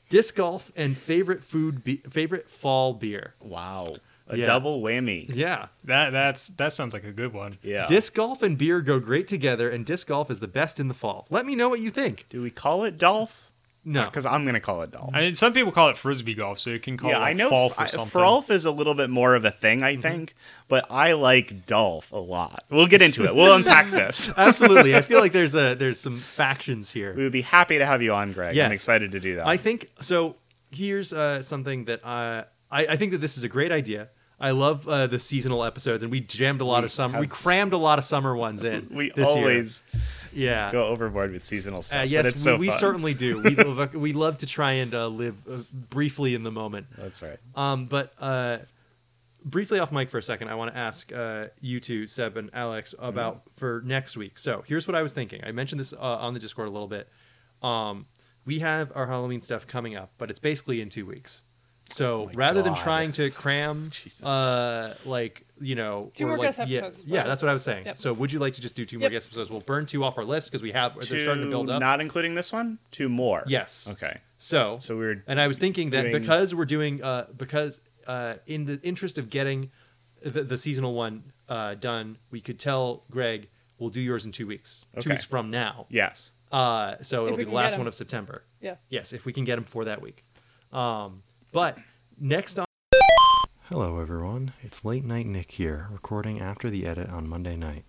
disc golf and favorite food, be- favorite fall beer. Wow. A Yeah. double whammy. Yeah. That that's that sounds like a good one. Yeah. Disc golf and beer go great together, and disc golf is the best in the fall. Let me know what you think. Do we call it Dolph? No. Because I'm gonna call it Dolph. I mean, some people call it frisbee golf, so you can call yeah, it like I know. fall f- for I- something. Frolf is a little bit more of a thing, Mm-hmm. I think, but I like Dolph a lot. We'll get into it. We'll unpack this. Absolutely. I feel like there's a there's some factions here. We would be happy to have you on, Greg. I'm excited to do that. I think so. Here's uh, something that uh, I I think that this is a great idea. I love uh, the seasonal episodes, and we jammed a lot We of summer. We crammed a lot of summer ones in. we this year. always yeah. go overboard with seasonal stuff. Uh, but yes, it's so we, we certainly do. We love, we love to try and uh, live uh, briefly in the moment. That's right. Um, but uh, briefly off mic for a second, I want to ask uh, you two, Seb and Alex, about for next week. So here's what I was thinking. I mentioned this uh, on the Discord a little bit. Um, we have our Halloween stuff coming up, but it's basically in two weeks. So my rather than trying to cram, uh, like you know, Two or more like, guest yeah, episodes, yeah, right? that's what I was saying. Yep. So would you like to just do two more guest episodes? We'll burn two off our list because we have they're starting to Two, build up. Not including this one. Two more. Yes. Okay. So So we're and I was thinking that because we're doing uh, because uh, in the interest of getting the, the seasonal one uh, done, we could tell Greg we'll do yours in two weeks. Two weeks from now. yes. Uh, so it'll be the last one of September. Yeah. Yes, if we can get them for that week. Um, but next on. Hello, everyone. It's late night Nick here, recording after the edit on Monday night.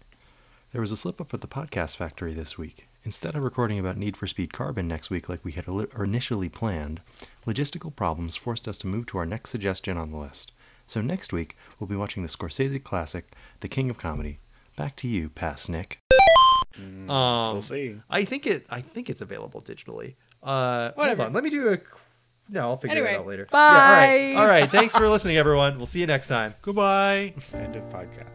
There was a slip up at the podcast factory this week. Instead of recording about Need for Speed Carbon next week like we had initially planned, logistical problems forced us to move to our next suggestion on the list. So next week, we'll be watching the Scorsese classic, The King of Comedy. Back to you, Past Nick. um, We'll see. I think it. I think it's available digitally. Uh, Whatever. Hold on. Let me do a. No, I'll figure Anyway, that out later. bye. Yeah, all right. All right. Thanks for listening, everyone. We'll see you next time. Goodbye. End of podcast.